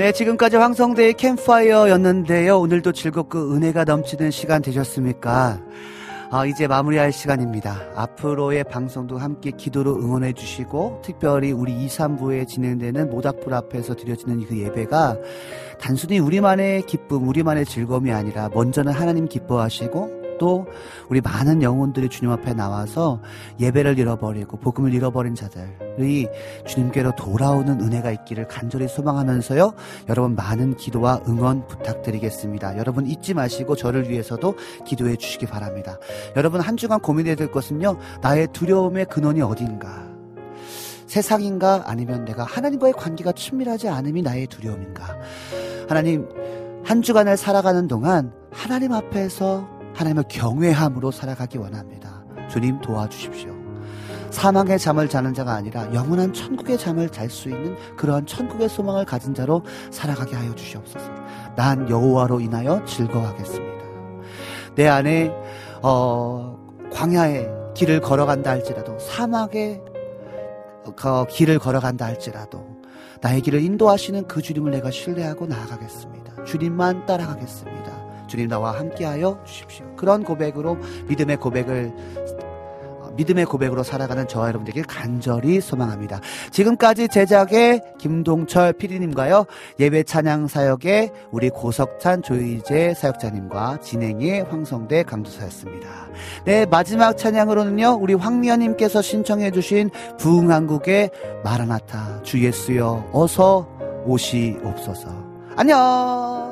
네, 지금까지 황성대의 캠파이어였는데요. 오늘도 즐겁고 은혜가 넘치는 시간 되셨습니까? 아, 이제 마무리할 시간입니다. 앞으로의 방송도 함께 기도로 응원해 주시고, 특별히 우리 2, 3부에 진행되는 모닥불 앞에서 드려지는 그 예배가 단순히 우리만의 기쁨, 우리만의 즐거움이 아니라 먼저는 하나님 기뻐하시고, 또 우리 많은 영혼들이 주님 앞에 나와서 예배를 잃어버리고 복음을 잃어버린 자들 이 주님께로 돌아오는 은혜가 있기를 간절히 소망하면서요. 여러분 많은 기도와 응원 부탁드리겠습니다. 여러분 잊지 마시고 저를 위해서도 기도해 주시기 바랍니다. 여러분 한 주간 고민해야 될 것은요. 나의 두려움의 근원이 어딘가? 세상인가 아니면 내가 하나님과의 관계가 친밀하지 않음이 나의 두려움인가? 하나님 한 주간을 살아가는 동안 하나님 앞에서 하나님을 경외함으로 살아가기 원합니다. 주님 도와주십시오. 사망의 잠을 자는 자가 아니라 영원한 천국의 잠을 잘 수 있는 그러한 천국의 소망을 가진 자로 살아가게 하여 주시옵소서. 난 여호와로 인하여 즐거워하겠습니다. 내 안에 어, 광야의 길을 걸어간다 할지라도 사막의 그 길을 걸어간다 할지라도 나의 길을 인도하시는 그 주님을 내가 신뢰하고 나아가겠습니다. 주님만 따라가겠습니다. 주님 나와 함께하여 주십시오. 그런 고백으로 믿음의 고백을 어, 믿음의 고백으로 살아가는 저와 여러분들에게 간절히 소망합니다. 지금까지 제작의 김동철 PD님과요, 예배 찬양 사역의 우리 고석찬 조이재 사역자님과 진행의 황성대 강도사였습니다. 네, 마지막 찬양으로는요, 우리 황미연님께서 신청해주신 부흥한국의 마라나타 주 예수여 어서 오시옵소서. 안녕!